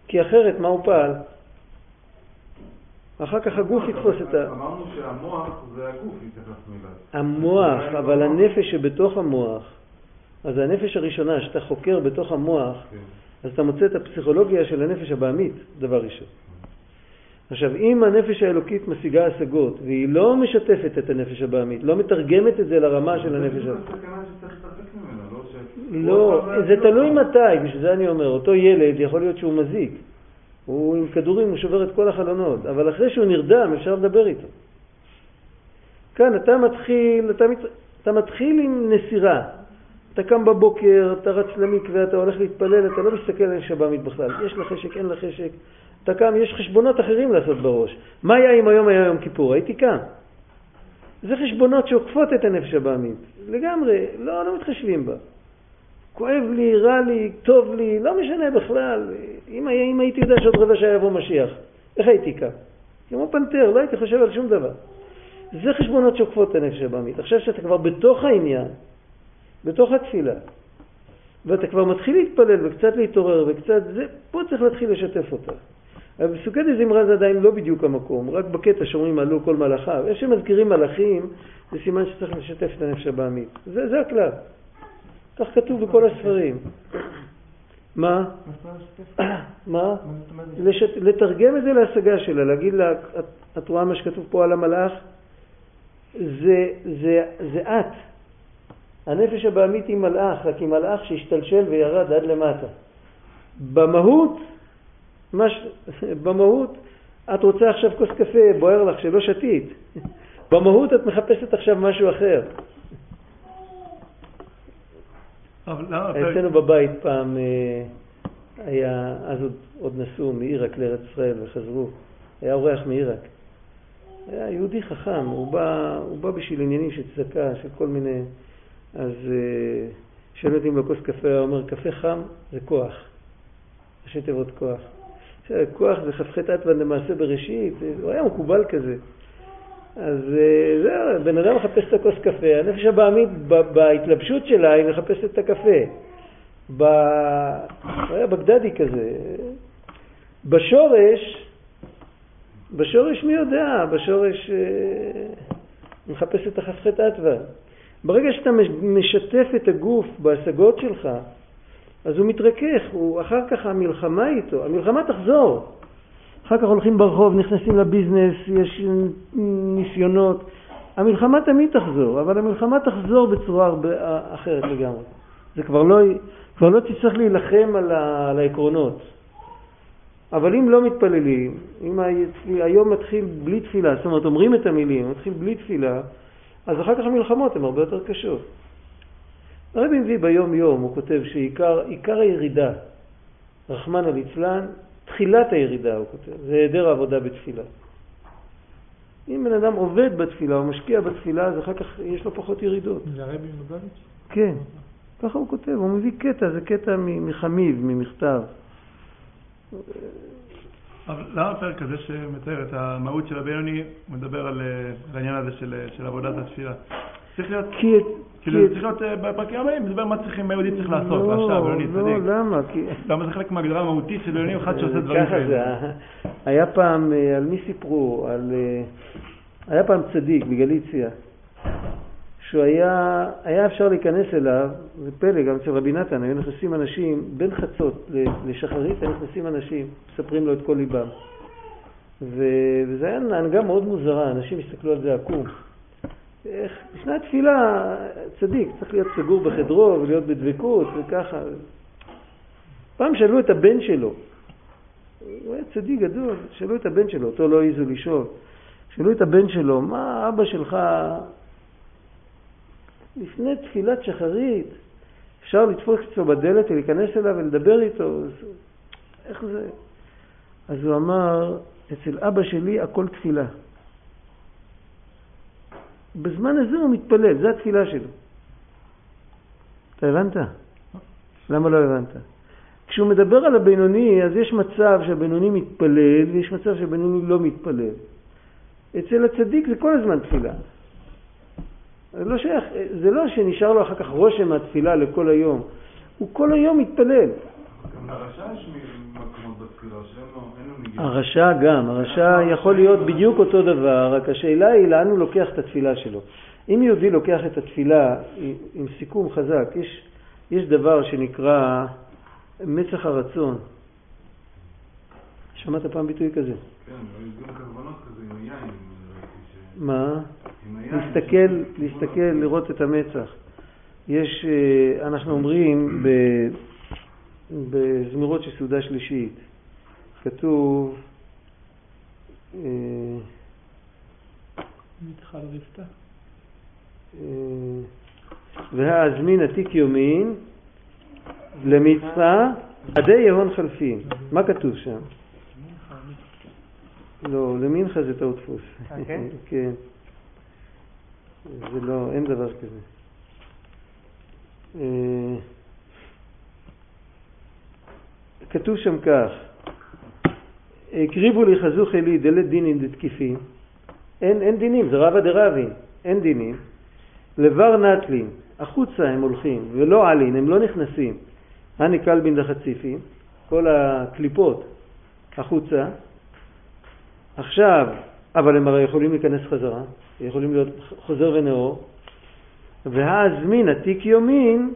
[SPEAKER 1] כי אחרת מה הוא פעל? אחר כך הגוף יתפוס את ה...
[SPEAKER 2] אמרנו שהמוח זה הגוף, התייחסנו אליו.
[SPEAKER 1] המוח, אבל הנפש שבתוך המוח, אז הנפש הראשונה שאתה חוקר בתוך המוח, כן. אז אתה מוצא את הפסיכולוגיה של הנפש הבעמית, דבר ראשון. עכשיו, אם הנפש האלוקית משיגה השגות, והיא לא משתפת את הנפש הבעמית, לא מתרגמת את זה לרמה של הנפש הבעמית. לא, זה תלוי מתי, בשביל זה אני אומר, אותו ילד יכול להיות שהוא מזיק. הוא עם כדורים, הוא שובר את כל החלונות, אבל אחרי שהוא נרדם אפשר לדבר איתו. כאן אתה מתחיל, אתה, מת, אתה מתחיל עם נסירה. אתה קם בבוקר, אתה רץ למקווה, אתה הולך להתפלל, אתה לא מסתכל על שב"מית בכלל. יש לך חשק, אין לך חשק. אתה קם, יש חשבונות אחרים לעשות בראש. מה היה אם היום היה יום כיפור? הייתי קם. זה חשבונות שעוקפות את הנפש הבעמית. לגמרי, לא, לא מתחשבים בה. כואב לי, רע לי, טוב לי, לא משנה בכלל. אם, אם הייתי יודע שעוד רבע שעה יבוא משיח, איך הייתי קם? כמו פנתר, לא הייתי חושב על שום דבר. זה חשבונות שעוקפות את הנפש הבעמית. עכשיו שאתה כבר בתוך העניין, בתוך התפילה, ואתה כבר מתחיל להתפלל וקצת להתעורר וקצת זה, פה צריך להתחיל לשתף אותה. אבל בסוכת זמרה זה עדיין לא בדיוק המקום, רק בקטע שאומרים עלו כל מלאכיו. איך שמזכירים מלאכים, זה סימן שצריך לשתף את הנפש הבעמית. זה, זה הכלל. כך כתוב בכל הספרים. מה? מה? לתרגם את זה להשגה שלה, להגיד לה, את רואה מה שכתוב פה על המלאך? זה, זה, זה את. הנפש הבעמית היא מלאך, רק היא מלאך שהשתלשל וירד עד למטה. במהות, מש... במהות, את רוצה עכשיו כוס קפה, בוער לך שלא שתית. במהות את מחפשת עכשיו משהו אחר. אצלנו בבית פעם אה, היה, אז עוד, עוד נסעו מעיראק לארץ ישראל וחזרו, היה אורח מעיראק. היה יהודי חכם, הוא בא, הוא בא בשביל עניינים של צדקה, של כל מיני... אז אה, שואל אותי אם בכוס קפה, הוא אומר, קפה חם זה כוח. ראשי תיבות כוח. כוח זה כ"ח אטמן למעשה בראשית, הוא היה מקובל כזה. אז אה, זהו, בן אדם מחפש את הכוס קפה, הנפש הבעמית בהתלבשות שלה היא מחפשת את הקפה. ב... הוא היה בגדדי כזה. בשורש, בשורש מי יודע? בשורש אה, מחפש את החסכת אטווה. ברגע שאתה משתף את הגוף בהשגות שלך, אז הוא מתרכך, הוא, אחר כך המלחמה איתו, המלחמה תחזור. אחר כך הולכים ברחוב, נכנסים לביזנס, יש ניסיונות. המלחמה תמיד תחזור, אבל המלחמה תחזור בצורה הרבה אחרת לגמרי. זה כבר לא, כבר לא תצטרך להילחם על, ה, על העקרונות. אבל אם לא מתפללים, אם היום מתחיל בלי תפילה, זאת אומרת אומרים את המילים, מתחיל בלי תפילה, אז אחר כך המלחמות הן הרבה יותר קשות. הרבי מביא ביום יום, הוא כותב שעיקר הירידה, רחמנא ליצלן, תחילת הירידה, הוא כותב, זה היעדר העבודה בתפילה. אם בן אדם עובד בתפילה או משקיע בתפילה, אז אחר כך יש לו פחות ירידות.
[SPEAKER 5] זה הרבי מלובביץ'?
[SPEAKER 1] כן, ככה הוא כותב, הוא מביא קטע, זה קטע מחמיב, ממכתב.
[SPEAKER 3] אבל למה הפרק הזה שמתאר את המהות של הבינוני מדבר על, אה, על העניין הזה של, אה, של עבודת התפילה? צריך להיות,
[SPEAKER 1] כי...
[SPEAKER 3] כאילו צריך להיות אה, בפרקים הבאים, מדבר מה צריכים, מה יהודי צריך לעשות,
[SPEAKER 1] לא,
[SPEAKER 3] רשע, בינוני,
[SPEAKER 1] לא,
[SPEAKER 3] צדיק.
[SPEAKER 1] למה? כי...
[SPEAKER 3] למה זה חלק מההגדרה המהותית של בינוני אחד שעושה דברים
[SPEAKER 1] ככה זה. היה פעם, על מי סיפרו? על... היה פעם צדיק בגליציה, שהוא היה, היה אפשר להיכנס אליו, זה פלא, גם אצל רבי נתן, היו נכנסים אנשים, בין חצות לשחרית, היו נכנסים אנשים, מספרים לו את כל ליבם. וזה היה הנהגה מאוד מוזרה, אנשים הסתכלו על זה עקום. לפני התפילה, צדיק, צריך להיות סגור בחדרו ולהיות בדבקות וככה. פעם שאלו את הבן שלו, הוא היה צדיק גדול, שאלו את הבן שלו, אותו לא העזו לשאול. שאלו את הבן שלו, מה אבא שלך לפני תפילת שחרית, אפשר לתפוס אצלו בדלת ולהיכנס אליו ולדבר איתו, איך זה? אז הוא אמר, אצל אבא שלי הכל תפילה. בזמן הזה הוא מתפלל, זו התפילה שלו. אתה הבנת? למה לא הבנת? כשהוא מדבר על הבינוני, אז יש מצב שהבינוני מתפלל ויש מצב שהבינוני לא מתפלל. אצל הצדיק זה כל הזמן תפילה. זה לא שייך, זה לא שנשאר לו אחר כך רושם מהתפילה לכל היום. הוא כל היום מתפלל.
[SPEAKER 2] גם לרשע יש מקומות בתפילה שאין לו נגיעה.
[SPEAKER 1] הרשע גם, הרשע יכול להיות בדיוק אותו דבר, רק השאלה היא לאן הוא לוקח את התפילה שלו. אם יהודי לוקח את התפילה עם סיכום חזק, יש, יש דבר שנקרא מצח הרצון. שמעת פעם ביטוי כזה?
[SPEAKER 2] כן, גם כוונות כזה עם היין.
[SPEAKER 1] מה? להסתכל, להסתכל, לראות את המצח. יש, אה, אנחנו אומרים בזמירות של סעודה שלישית, כתוב אה, אה, והאזמין עתיק יומין למצווה עדי יהון חלפין. מה כתוב שם? לא, למינכה זה טעות דפוס.
[SPEAKER 6] כן?
[SPEAKER 1] כן. זה לא, אין דבר כזה. אה, כתוב שם כך, הקריבו לי חזוך אלי דלת דינין דתקיפים, אין, אין דינים, זה רבא דרבין, אין דינים. לבר נטלין, החוצה הם הולכים, ולא עלין, הם לא נכנסים. אני קלבין דחציפים, כל הקליפות החוצה. עכשיו, אבל הם הרי יכולים להיכנס חזרה, יכולים להיות חוזר ונאור, והאזמין עתיק יומין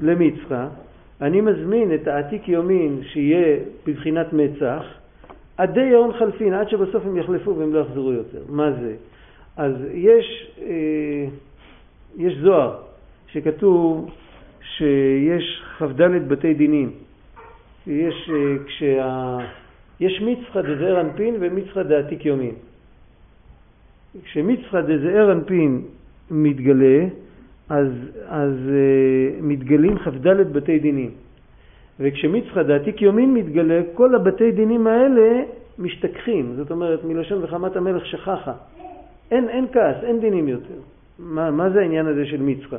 [SPEAKER 1] למצחה, אני מזמין את העתיק יומין שיהיה בבחינת מצח, עדי ירון חלפין, עד שבסוף הם יחלפו והם לא יחזרו יותר. מה זה? אז יש, אה, יש זוהר שכתוב שיש כ"ד בתי דינים. יש, אה, כשה, יש מצחא דזעיר אנפין ומצחא דעתיק יומין. כשמצחא דזעיר אנפין מתגלה, אז, אז uh, מתגלים כ"ד בתי דינים. וכשמצחא דעתיק יומין מתגלה, כל הבתי דינים האלה משתכחים. זאת אומרת, מלשון וחמת המלך שכחה. אין, אין כעס, אין דינים יותר. מה, מה זה העניין הזה של מצחא?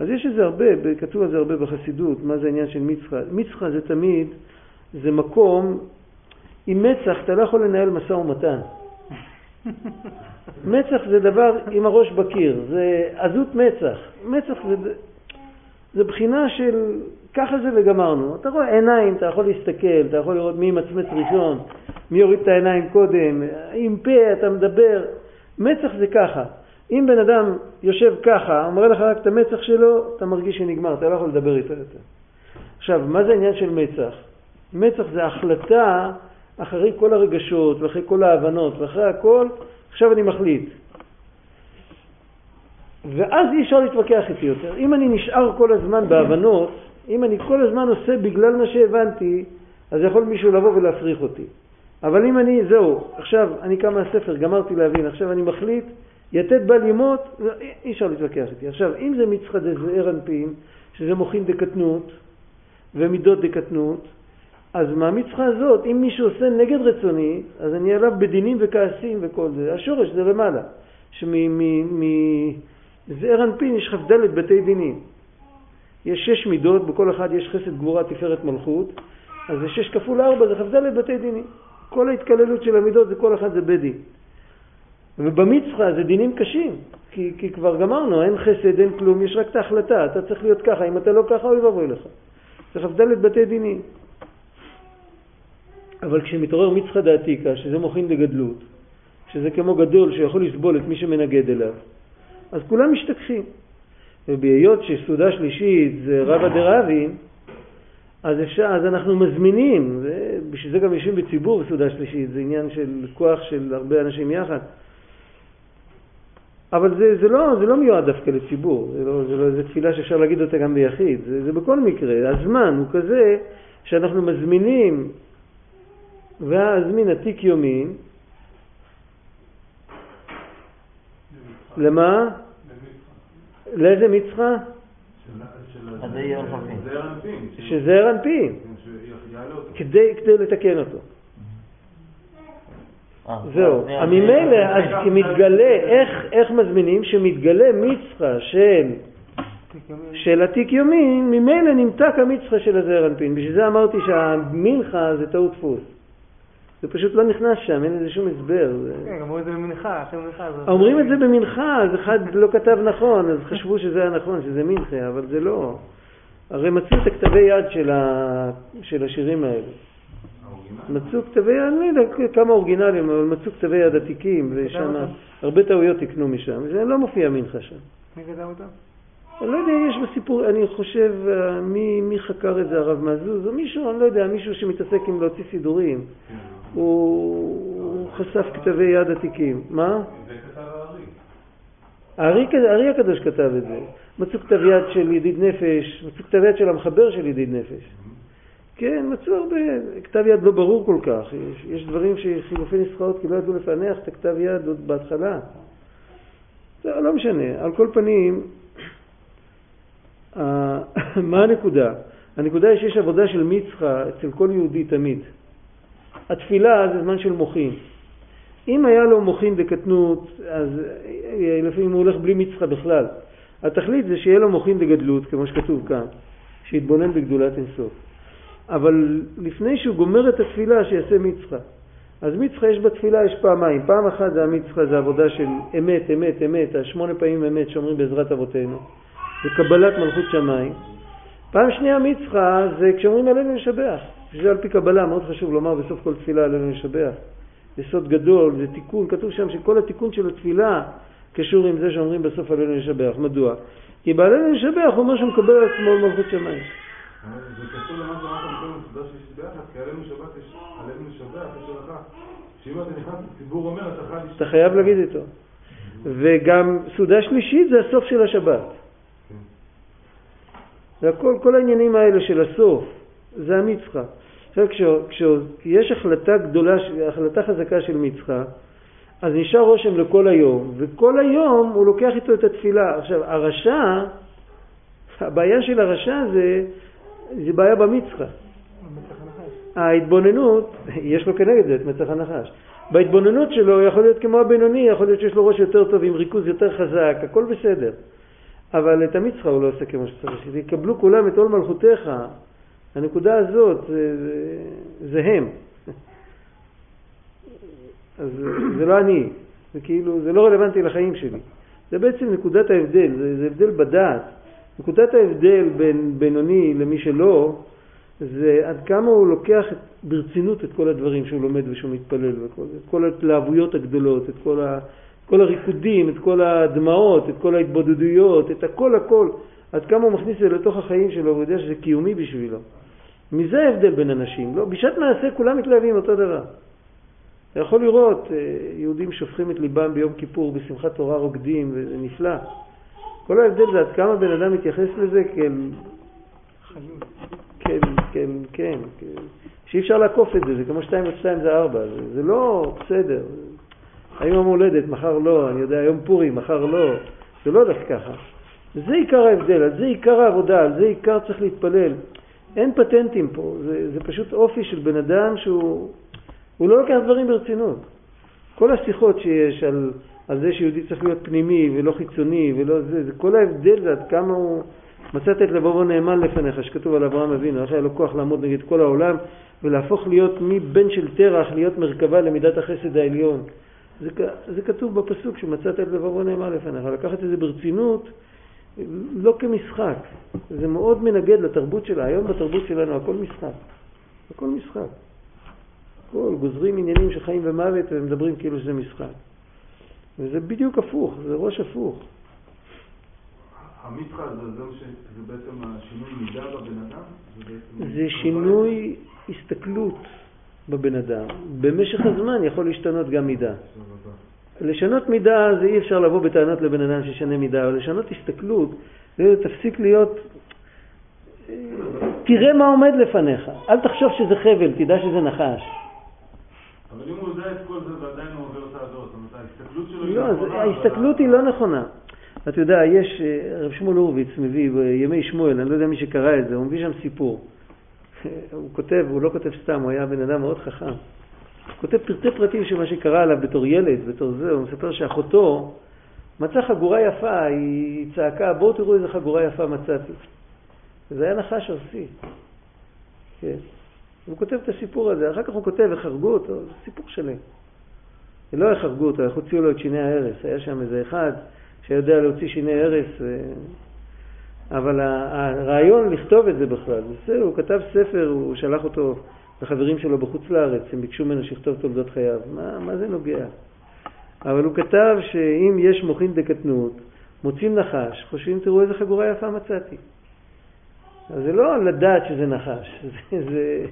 [SPEAKER 1] אז יש את זה הרבה, כתוב על זה הרבה בחסידות, מה זה העניין של מצחא. מצחא זה תמיד, זה מקום, עם מצח אתה לא יכול לנהל משא ומתן. מצח זה דבר עם הראש בקיר, זה עזות מצח. מצח זה, זה בחינה של ככה זה וגמרנו. אתה רואה עיניים, אתה יכול להסתכל, אתה יכול לראות מי ימצמץ ראשון, מי יוריד את העיניים קודם, עם פה אתה מדבר. מצח זה ככה. אם בן אדם יושב ככה, מראה לך רק את המצח שלו, אתה מרגיש שנגמר, אתה לא יכול לדבר איתו יותר. עכשיו, מה זה העניין של מצח? מצח זה החלטה אחרי כל הרגשות ואחרי כל ההבנות ואחרי הכל, עכשיו אני מחליט. ואז אי אפשר להתווכח איתי יותר. אם אני נשאר כל הזמן בהבנות, אם אני כל הזמן עושה בגלל מה שהבנתי, אז יכול מישהו לבוא ולהפריך אותי. אבל אם אני, זהו, עכשיו אני קם מהספר, גמרתי להבין, עכשיו אני מחליט, יתד בל ימות, אי אפשר להתווכח איתי. עכשיו, אם זה מצחא דזעיר אנפין, שזה מוחין דקטנות ומידות דקטנות, אז מהמצחה הזאת, אם מישהו עושה נגד רצוני, אז אני עליו בדינים וכעסים וכל זה. השורש זה למעלה. שמזעיר אנפין יש כ"ד בתי דינים. יש שש מידות, בכל אחד יש חסד גבורה תפארת מלכות, אז זה שש כפול ארבע, זה כ"ד בתי דינים. כל ההתקללות של המידות, זה כל אחד זה בית דין. ובמצחה זה דינים קשים, כי, כי כבר גמרנו, אין חסד, אין כלום, יש רק את ההחלטה, אתה צריך להיות ככה, אם אתה לא ככה, אוי ואבוי לך. זה כ"ד בתי דינים. אבל כשמתעורר מצחא דעתיקה, שזה מוחין לגדלות, שזה כמו גדול שיכול לסבול את מי שמנגד אליו, אז כולם משתכחים. ובהיות שסעודה שלישית זה רבא דרבין, אז, אפשר, אז אנחנו מזמינים, בשביל זה גם יושבים בציבור בסעודה שלישית, זה עניין של כוח של הרבה אנשים יחד. אבל זה, זה, לא, זה לא מיועד דווקא לציבור, זה לא, זה לא איזה תפילה שאפשר להגיד אותה גם ביחיד, זה, זה בכל מקרה. הזמן הוא כזה שאנחנו מזמינים, והזמין עתיק יומין, למה? לאיזה מצחה? שזעיר אנפין. כדי לתקן אותו.
[SPEAKER 6] אה,
[SPEAKER 1] זהו. ממילא, אז מתגלה, איך מזמינים? שמתגלה מצחה של של עתיק יומין, ממילא נמתק המצחה של הזעיר אנפין. בשביל זה אמרתי שהמנחה זה טעות דפוס. זה פשוט לא נכנס שם, אין לזה שום הסבר.
[SPEAKER 5] כן, אומרים את זה במנחה, אחרי מנחה.
[SPEAKER 1] אומרים את זה במנחה, אז אחד לא כתב נכון, אז חשבו שזה היה נכון, שזה מנחה, אבל זה לא. הרי מצאו את הכתבי יד של, ה... של השירים האלה. מצאו כתבי יד, אני לא יודע כמה אורגינליים, אבל מצאו כתבי יד עתיקים, ושם הרבה טעויות תקנו משם. זה לא מופיע מנחה שם.
[SPEAKER 5] מי כתב אותם?
[SPEAKER 1] אני לא יודע, יש בסיפור, אני חושב, אה, מי, מי חקר את זה, הרב מזוז, או מישהו, אני לא יודע, מישהו שמתעסק עם להוציא סידורים. הוא, חשף כתבי יד עתיקים. מה?
[SPEAKER 2] זה כתב הארי.
[SPEAKER 1] הארי הקדוש כתב את זה. מצאו כתב יד של ידיד נפש, מצאו כתב יד של המחבר של ידיד נפש. כן, מצאו הרבה, כתב יד לא ברור כל כך, יש, יש דברים שחילופי נסחאות כי לא ידעו לפענח את הכתב יד עוד בהתחלה. זה לא משנה, על כל פנים, מה הנקודה? הנקודה היא שיש עבודה של מצחה אצל כל יהודי תמיד. התפילה זה זמן של מוחין. אם היה לו מוחין דקטנות, אז לפעמים הוא הולך בלי מצחה בכלל. התכלית זה שיהיה לו מוחין דגדלות, כמו שכתוב כאן, שיתבונן בגדולת אינסוף. אבל לפני שהוא גומר את התפילה, שיעשה מצחה. אז מצחה יש בתפילה, יש פעמיים. פעם אחת זה המצחה, זה עבודה של אמת, אמת, אמת, השמונה פעמים אמת שאומרים בעזרת אבותינו. זה קבלת מלכות שמיים. פעם שנייה מצחה זה כשאומרים עלינו לשבח. שזה על פי קבלה, מאוד חשוב לומר בסוף כל תפילה עלינו לשבח. יסוד גדול, זה תיקון, כתוב שם שכל התיקון של התפילה קשור עם זה שאומרים בסוף עלינו לשבח. מדוע? כי בעלינו לשבח הוא אומר שהוא מקבל על עצמו מלכות שמיים.
[SPEAKER 2] זה קשור למה שאמרת מקודם בסעודה שלישית ביחד, כי עלינו שבת יש עלינו לשבח, יש הלכה. שאם אתה נכנס לציבור אומר, אתה חייב
[SPEAKER 1] אתה חייב להגיד איתו. וגם סעודה שלישית זה הסוף של השבת. והכל, כל העניינים האלה של הסוף, זה המצחה. עכשיו כשיש החלטה גדולה, החלטה חזקה של מצחה, אז נשאר רושם לכל היום, וכל היום הוא לוקח איתו את התפילה. עכשיו, הרשע, הבעיה של הרשע זה, זה בעיה במצחה. ההתבוננות, יש לו כנגד זה את מצח הנחש. בהתבוננות שלו יכול להיות כמו הבינוני, יכול להיות שיש לו ראש יותר טוב עם ריכוז יותר חזק, הכל בסדר. אבל את המצחה הוא לא עושה כמו שצריך. יקבלו כולם את עול מלכותיך. הנקודה הזאת זה, זה, זה הם. אז זה לא אני, זה כאילו, זה לא רלוונטי לחיים שלי. זה בעצם נקודת ההבדל, זה, זה הבדל בדעת. נקודת ההבדל בין בינוני למי שלא, זה עד כמה הוא לוקח ברצינות את כל הדברים שהוא לומד ושהוא מתפלל, וכל, את כל ההתלהבויות הגדולות, את כל, ה, כל הריקודים, את כל הדמעות, את כל ההתבודדויות, את הכל הכל, עד כמה הוא מכניס את זה לתוך החיים שלו, והוא יודע שזה קיומי בשבילו. מזה ההבדל בין אנשים. לא, בשעת מעשה כולם מתלהבים אותו דבר. אתה יכול לראות אה, יהודים שופכים את ליבם ביום כיפור, בשמחת תורה רוקדים, וזה נפלא. כל ההבדל זה עד כמה בן אדם מתייחס לזה כאל... כן, כן, כן, כן. שאי אפשר לעקוף את זה, זה כמו 2 ועוד 2 זה 4, זה, זה לא בסדר. היום יום הולדת, מחר לא, אני יודע, היום פורים, מחר לא, זה לא הולך ככה. זה עיקר ההבדל, על זה עיקר העבודה, על זה עיקר צריך להתפלל. אין פטנטים פה, זה, זה פשוט אופי של בן אדם שהוא הוא לא לוקח דברים ברצינות. כל השיחות שיש על, על זה שיהודי צריך להיות פנימי ולא חיצוני ולא זה, זה כל ההבדל זה עד כמה הוא מצאת את לבבו נאמן לפניך, שכתוב על אברהם אבינו, איך היה לו כוח לעמוד נגד כל העולם ולהפוך להיות מבן של תרח להיות מרכבה למידת החסד העליון. זה, זה כתוב בפסוק שמצאת את לבבו נאמן לפניך, לקחת את זה ברצינות לא כמשחק, זה מאוד מנגד לתרבות שלה, היום בתרבות שלנו הכל משחק, הכל משחק. הכל, גוזרים עניינים של חיים ומוות ומדברים כאילו שזה משחק. וזה בדיוק הפוך, זה ראש הפוך.
[SPEAKER 2] המצחה זה, זה, זה בעצם השינוי מידה בבן אדם?
[SPEAKER 1] זה, זה שינוי הסתכלות בבן אדם. במשך הזמן יכול להשתנות גם מידה. לשנות מידה זה אי אפשר לבוא בטענות לבן אדם שישנה מידה, אבל לשנות הסתכלות, זה תפסיק להיות, תראה מה עומד לפניך, אל תחשוב שזה חבל, תדע שזה נחש.
[SPEAKER 2] אבל אם הוא יודע את כל זה ועדיין הוא עובר את העדות, זאת אומרת ההסתכלות שלו היא
[SPEAKER 1] לא נכונה. ההסתכלות היא לא נכונה. אתה יודע, יש, אה, רב שמואל הורוביץ מביא בימי שמואל, אני לא יודע מי שקרא את זה, הוא מביא שם סיפור. הוא כותב, הוא לא כותב סתם, הוא היה בן אדם מאוד חכם. הוא כותב פרטי פרטים של מה שקרה עליו בתור ילד, בתור זה, הוא מספר שאחותו מצא חגורה יפה, היא צעקה, בואו תראו איזה חגורה יפה מצאתי. וזה היה נחש ארסי. כן. הוא כותב את הסיפור הזה, אחר כך הוא כותב איך הרגו אותו, זה סיפור שלם. ולא איך הרגו אותו, איך הוציאו לו את שיני ההרס. היה שם איזה אחד שיודע להוציא שיני הרס, ו... אבל הרעיון לכתוב את זה בכלל, בסדר, הוא כתב ספר, הוא שלח אותו לחברים שלו בחוץ לארץ, הם ביקשו ממנו שיכתוב תולדות חייו. מה, מה זה נוגע? אבל הוא כתב שאם יש מוחין דקטנות, מוצאים נחש, חושבים, תראו איזה חגורה יפה מצאתי. אז זה לא לדעת שזה נחש, זה,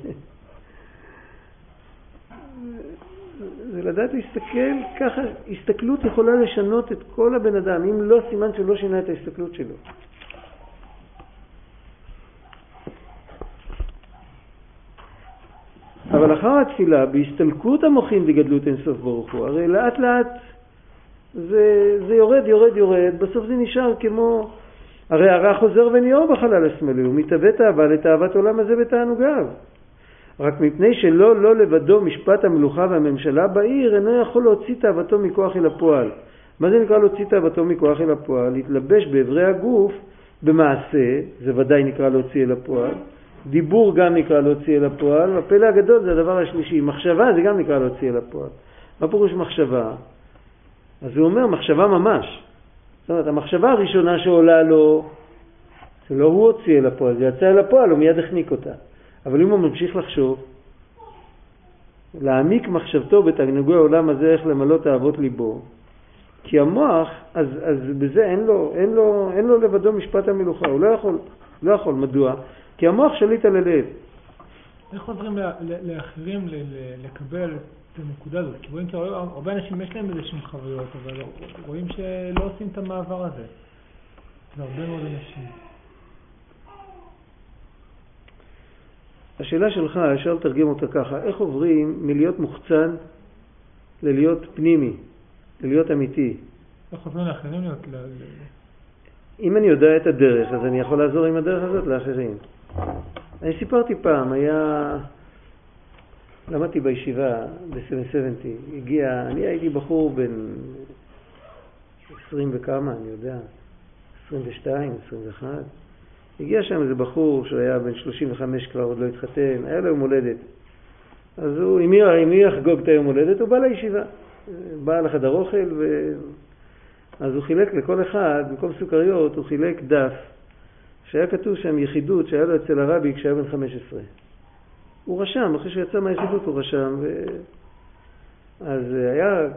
[SPEAKER 1] זה, זה לדעת להסתכל ככה, הסתכלות יכולה לשנות את כל הבן אדם, אם לא סימן שלא שינה את ההסתכלות שלו. אבל אחר התפילה, בהסתלקות המוחים בגדלות אינסוף ברוך הוא, הרי לאט לאט זה, זה יורד, יורד, יורד, בסוף זה נשאר כמו הרי הרע חוזר וניאור בחלל השמאלי, הוא מתאווה תאווה לתאוות עולם הזה בתענוגיו. רק מפני שלא לא לבדו משפט המלוכה והממשלה בעיר, אינו יכול להוציא תאוותו מכוח אל הפועל. מה זה נקרא להוציא תאוותו מכוח אל הפועל? להתלבש באברי הגוף במעשה, זה ודאי נקרא להוציא אל הפועל. דיבור גם נקרא להוציא אל הפועל, והפלא הגדול זה הדבר השלישי. מחשבה זה גם נקרא להוציא אל הפועל. מה פירוש מחשבה? אז הוא אומר מחשבה ממש. זאת אומרת, המחשבה הראשונה שעולה לו, זה לא הוא הוציא אל הפועל, זה יצא אל הפועל, הוא מיד החניק אותה. אבל אם הוא ממשיך לחשוב, להעמיק מחשבתו בתענוגי העולם הזה, איך למלא תאוות ליבו, כי המוח, אז, אז בזה אין לו, אין, לו, אין לו לבדו משפט המלוכה, הוא לא יכול, לא יכול, מדוע? כי המוח שליט על הלב.
[SPEAKER 5] איך עוזרים לאחרים לקבל את הנקודה הזאת, כי רואים שהרבה אנשים יש להם איזה שהם חוויות, אבל רואים שלא עושים את המעבר הזה. זה הרבה מאוד אנשים.
[SPEAKER 1] השאלה שלך, אפשר לתרגם אותה ככה, איך עוברים מלהיות מוחצן ללהיות פנימי, ללהיות אמיתי?
[SPEAKER 5] איך עוברים לאחרים להיות...
[SPEAKER 1] אם אני יודע את הדרך, אז אני יכול לעזור עם הדרך הזאת לאחרים. אני סיפרתי פעם, היה... למדתי בישיבה ב-770, הגיע, אני הייתי בחור בן 20 וכמה, אני יודע, 22, 21. הגיע שם איזה בחור שהיה בן 35 כבר, עוד לא התחתן, היה לו יום הולדת. אז הוא, עם מי יחגוג את היום הולדת? הוא בא לישיבה. בא לחדר אוכל, ו... אז הוא חילק לכל אחד, במקום סוכריות, הוא חילק דף שהיה כתוב שם יחידות שהיה לו אצל הרבי כשהיה בן 15. הוא רשם, אחרי שיצא מהיחידות הוא רשם, ו... אז היה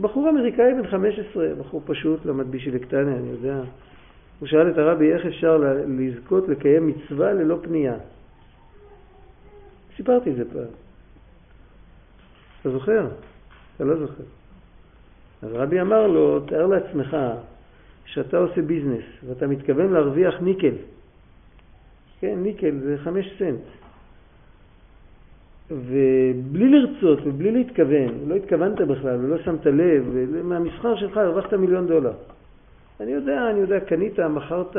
[SPEAKER 1] בחור אמריקאי בן 15, בחור פשוט, למד בשילקטניה, אני יודע. הוא שאל את הרבי איך אפשר לזכות לקיים מצווה ללא פנייה. סיפרתי את זה פעם. אתה זוכר? אתה לא זוכר. אז רבי אמר לו, תאר לעצמך שאתה עושה ביזנס ואתה מתכוון להרוויח ניקל. כן, ניקל זה חמש סנט. ובלי לרצות ובלי להתכוון, לא התכוונת בכלל ולא שמת לב, מהמסחר שלך הרווחת מיליון דולר. אני יודע, אני יודע, קנית, מכרת,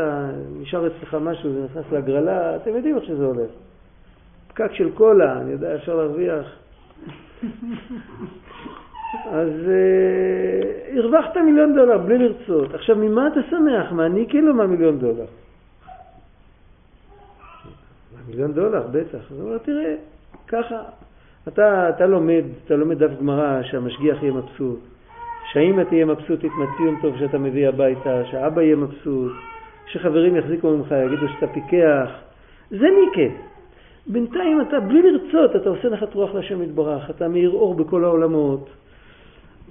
[SPEAKER 1] נשאר אצלך משהו, זה נכנס להגרלה, אתם יודעים איך שזה הולך. פקק של קולה, אני יודע, אפשר להרוויח. אז uh, הרווחת מיליון דולר בלי לרצות. עכשיו, ממה אתה שמח? מהניקל או מהמיליון דולר? מיליון דולר, בטח. אז הוא אומר, תראה, ככה, אתה, אתה לומד, אתה לומד דף גמרא שהמשגיח יהיה מבסוט, שהאמא תהיה מבסוטית מהציון טוב שאתה מביא הביתה, שהאבא יהיה מבסוט, שחברים יחזיקו ממך, יגידו שאתה פיקח, זה ניקה. בינתיים אתה, בלי לרצות, אתה עושה נחת רוח להשם יתברך, אתה מאיר אור בכל העולמות.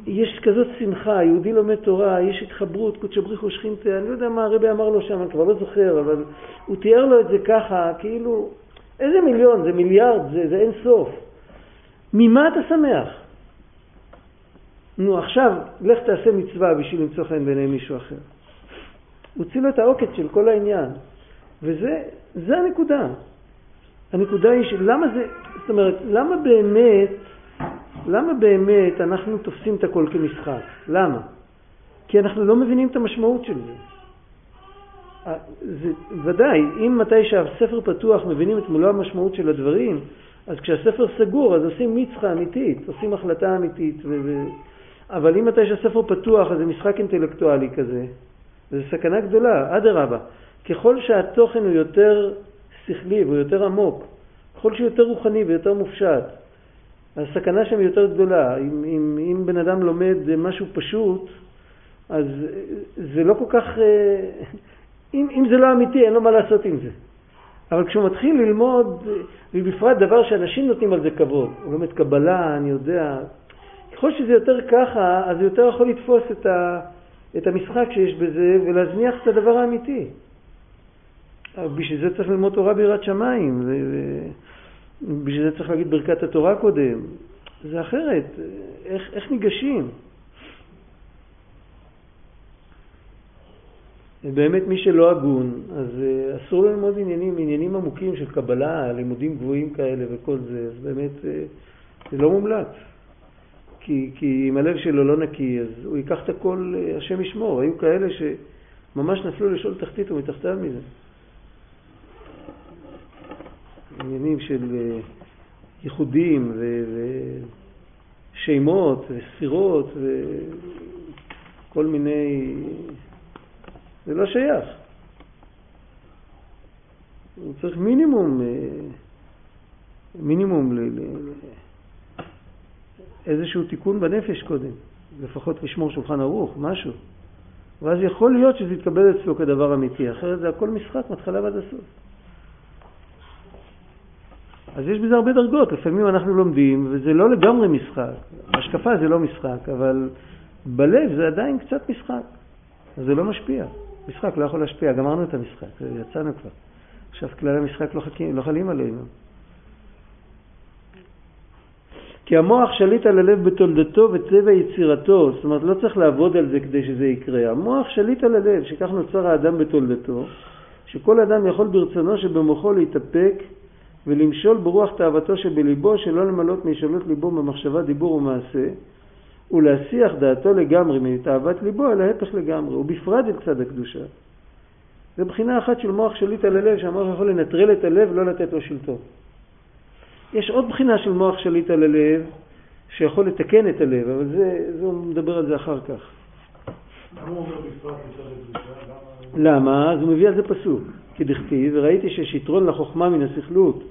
[SPEAKER 1] יש כזאת שמחה, יהודי לומד תורה, יש התחברות, קודשא בריחו שכינתה, אני לא יודע מה הרבי אמר לו שם, אני כבר לא זוכר, אבל הוא תיאר לו את זה ככה, כאילו, איזה מיליון? זה מיליארד, זה, זה אין סוף. ממה אתה שמח? נו, עכשיו, לך תעשה מצווה בשביל למצוא חן בעיני מישהו אחר. הוציא לו את העוקץ של כל העניין. וזה הנקודה. הנקודה היא שלמה זה, זאת אומרת, למה באמת, למה באמת אנחנו תופסים את הכל כמשחק? למה? כי אנחנו לא מבינים את המשמעות של זה. זה ודאי, אם מתי שהספר פתוח מבינים את מלוא המשמעות של הדברים, אז כשהספר סגור אז עושים מצחה אמיתית, עושים החלטה אמיתית. ו... אבל אם מתי שהספר פתוח אז זה משחק אינטלקטואלי כזה, וזו סכנה גדולה, אדרבה. ככל שהתוכן הוא יותר שכלי והוא יותר עמוק, ככל שהוא יותר רוחני ויותר מופשט, הסכנה שם היא יותר גדולה. אם, אם, אם בן אדם לומד משהו פשוט, אז זה לא כל כך... אם, אם זה לא אמיתי, אין לו מה לעשות עם זה. אבל כשהוא מתחיל ללמוד, ובפרט דבר שאנשים נותנים על זה כבוד, הוא לומד קבלה, אני יודע, ככל שזה יותר ככה, אז זה יותר יכול לתפוס את, ה, את המשחק שיש בזה ולהזניח את הדבר האמיתי. בשביל זה צריך ללמוד תורה ביראת שמיים, ובשביל זה צריך להגיד ברכת התורה קודם. זה אחרת, איך, איך ניגשים? באמת מי שלא הגון, אז אה, אסור לו ללמוד עניינים, עניינים עמוקים של קבלה, לימודים גבוהים כאלה וכל זה, אז באמת אה, זה לא מומלץ. כי, כי אם הלב שלו לא נקי, אז הוא ייקח את הכל, אה, השם ישמור. היו כאלה שממש נפלו לשאול תחתית ומתחתיו מזה. עניינים של ייחודים ושמות וספירות וכל מיני זה לא שייך. הוא צריך מינימום, אה, מינימום ל, איזשהו תיקון בנפש קודם, לפחות לשמור שולחן ערוך, משהו. ואז יכול להיות שזה יתקבל אצלו כדבר אמיתי, אחרת זה הכל משחק מתחלה ועד הסוף. אז יש בזה הרבה דרגות, לפעמים אנחנו לומדים וזה לא לגמרי משחק, השקפה זה לא משחק, אבל בלב זה עדיין קצת משחק, אז זה לא משפיע. משחק לא יכול להשפיע, גמרנו את המשחק, יצאנו כבר. עכשיו כללי המשחק לא, חכים, לא חלים עלינו. כי המוח שליט על הלב בתולדתו וצבע יצירתו, זאת אומרת לא צריך לעבוד על זה כדי שזה יקרה. המוח שליט על הלב, שכך נוצר האדם בתולדתו, שכל אדם יכול ברצונו שבמוחו להתאפק ולמשול ברוח תאוותו שבליבו, שלא למלות מישאלות ליבו במחשבה, דיבור ומעשה, ולהסיח דעתו לגמרי מתאוות ליבו אל ההפך לגמרי, ובפרט את צד הקדושה. זה בחינה אחת של מוח שליט על הלב, שהמוח יכול לנטרל את הלב ולא לתת לו שלטון. יש עוד בחינה של מוח שליט על הלב, שיכול לתקן את הלב, אבל זה, זה הוא מדבר על זה אחר כך.
[SPEAKER 2] למה?
[SPEAKER 1] אז הוא מביא על זה פסוק, כדכתיב, וראיתי שיש יתרון לחוכמה מן הסכלות,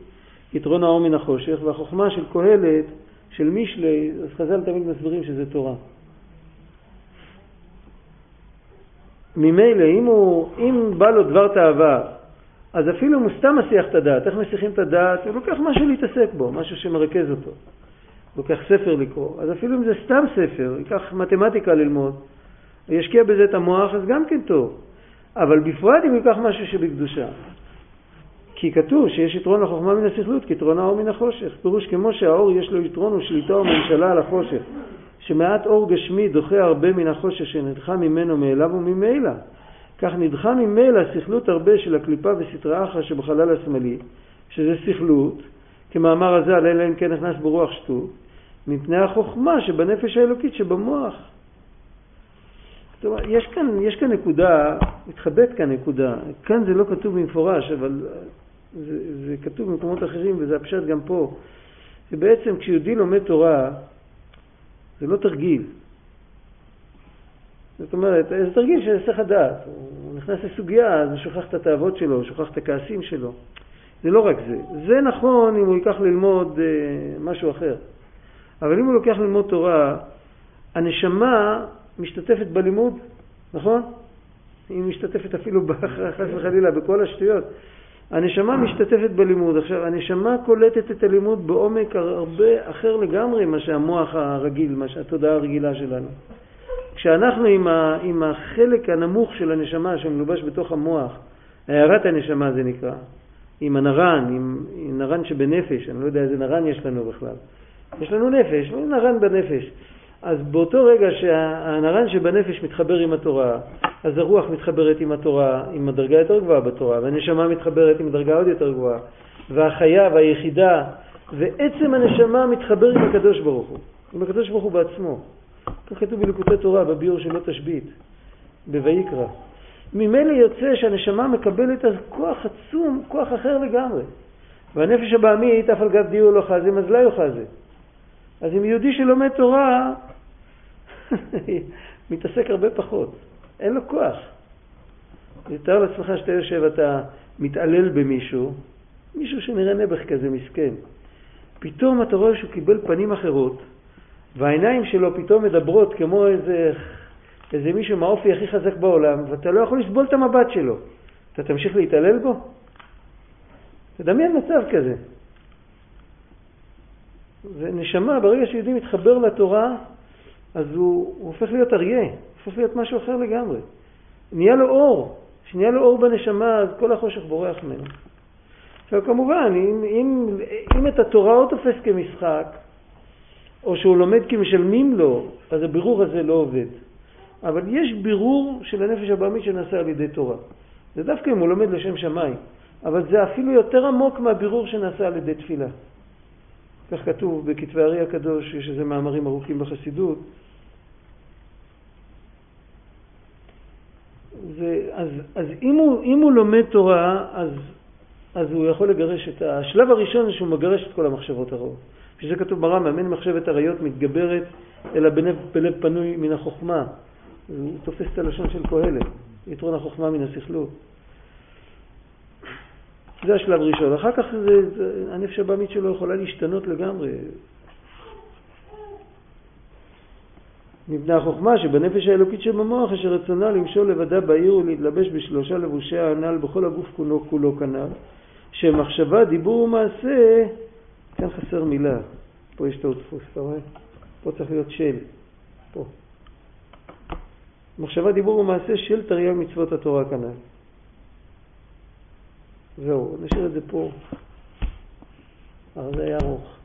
[SPEAKER 1] יתרון האור מן החושך, והחוכמה של קהלת של מישלי, אז חז"ל תמיד מסבירים שזה תורה. ממילא, אם, אם בא לו דבר תאווה אז אפילו אם הוא סתם מסיח את הדעת, איך מסיחים את הדעת? הוא לוקח משהו להתעסק בו, משהו שמרכז אותו. לוקח ספר לקרוא. אז אפילו אם זה סתם ספר, ייקח מתמטיקה ללמוד, וישקיע בזה את המוח, אז גם כן טוב. אבל בפרט אם ייקח משהו שבקדושה. כי כתוב שיש יתרון לחוכמה מן הסכלות כיתרון האור מן החושך. פירוש כמו שהאור יש לו יתרון ושליטה וממשלה על החושך, שמעט אור גשמי דוחה הרבה מן החושך שנדחה ממנו מאליו וממילא. כך נדחה ממילא סכלות הרבה של הקליפה וסטרא אחרא שבחלל השמאלי, שזה סכלות, כמאמר הזה על אלא אם כן נכנס ברוח שטות, מפני החוכמה שבנפש האלוקית שבמוח. יש כאן, יש כאן נקודה, מתחבאת כאן נקודה, כאן זה לא כתוב במפורש, אבל זה, זה כתוב במקומות אחרים וזה הפשט גם פה, שבעצם כשיהודי לומד תורה, זה לא תרגיל. זאת אומרת, זה תרגיל של היסח הדעת. הוא נכנס לסוגיה, אז הוא שוכח את התאוות שלו, הוא שוכח את הכעסים שלו. זה לא רק זה. זה נכון אם הוא ייקח ללמוד אה, משהו אחר. אבל אם הוא לוקח ללמוד תורה, הנשמה משתתפת בלימוד, נכון? היא משתתפת אפילו, חס וחלילה, בכל השטויות. הנשמה משתתפת בלימוד. עכשיו, הנשמה קולטת את הלימוד בעומק הרבה אחר לגמרי ממה שהמוח הרגיל, מה שהתודעה הרגילה שלנו. כשאנחנו עם, ה, עם החלק הנמוך של הנשמה שמלובש בתוך המוח, הערת הנשמה זה נקרא, עם הנרן, עם, עם נרן שבנפש, אני לא יודע איזה נרן יש לנו בכלל. יש לנו נפש, נרן בנפש. אז באותו רגע שהנרן שבנפש מתחבר עם התורה, אז הרוח מתחברת עם התורה, עם הדרגה יותר גבוהה בתורה, והנשמה מתחברת עם דרגה עוד יותר גבוהה, והחיה והיחידה, ועצם הנשמה מתחבר עם הקדוש ברוך הוא, עם הקדוש ברוך הוא בעצמו. כך כתוב בליקוטי תורה, בביור שלא תשבית, בויקרא. ממילא יוצא שהנשמה מקבלת אז כוח עצום, כוח אחר לגמרי. והנפש הבעמית, אף על גב דיור לא חזם, אז לא יוחזה. אז אם יהודי שלומד תורה, מתעסק הרבה פחות. אין לו כוח. תאר לעצמך שאתה יושב, אתה מתעלל במישהו, מישהו שנראה נעבך כזה מסכן. פתאום אתה רואה שהוא קיבל פנים אחרות, והעיניים שלו פתאום מדברות כמו איזה, איזה מישהו מהאופי הכי חזק בעולם, ואתה לא יכול לסבול את המבט שלו. אתה תמשיך להתעלל בו? תדמיין מצב כזה. זה נשמה, ברגע שיהודי מתחבר לתורה, אז הוא, הוא הופך להיות אריה, הופך להיות משהו אחר לגמרי. נהיה לו אור, כשנהיה לו אור בנשמה, אז כל החושך בורח ממנו. עכשיו כמובן, אם, אם, אם את התורה הוא תופס כמשחק, או שהוא לומד כי משלמים לו, אז הבירור הזה לא עובד. אבל יש בירור של הנפש הבעמית שנעשה על ידי תורה. זה דווקא אם הוא לומד לשם שמיים, אבל זה אפילו יותר עמוק מהבירור שנעשה על ידי תפילה. כך כתוב בכתבי הארי הקדוש, יש איזה מאמרים ארוכים בחסידות. זה, אז אז אם, הוא, אם הוא לומד תורה, אז, אז הוא יכול לגרש את ה... השלב הראשון שהוא מגרש את כל המחשבות הרעות. שזה כתוב ברמב"ם, אין מחשבת עריות מתגברת, אלא בלב, בלב פנוי מן החוכמה. הוא תופס את הלשון של קהלת, יתרון החוכמה מן הסכלות. זה השלב הראשון. אחר כך זה, זה, הנפש הבאמית שלו יכולה להשתנות לגמרי. מבנה החוכמה שבנפש האלוקית שבמוח אשר רצונה למשול לבדה בעיר ולהתלבש בשלושה לבושי הנ"ל בכל הגוף כולו כולו כנ"ל שמחשבה, דיבור ומעשה, כאן חסר מילה, פה יש טעות דפוס, אתה רואה? פה צריך להיות של, פה. מחשבה, דיבור ומעשה של תרי"ג מצוות התורה כנ"ל. זהו, נשאיר את זה פה. אבל זה היה ארוך.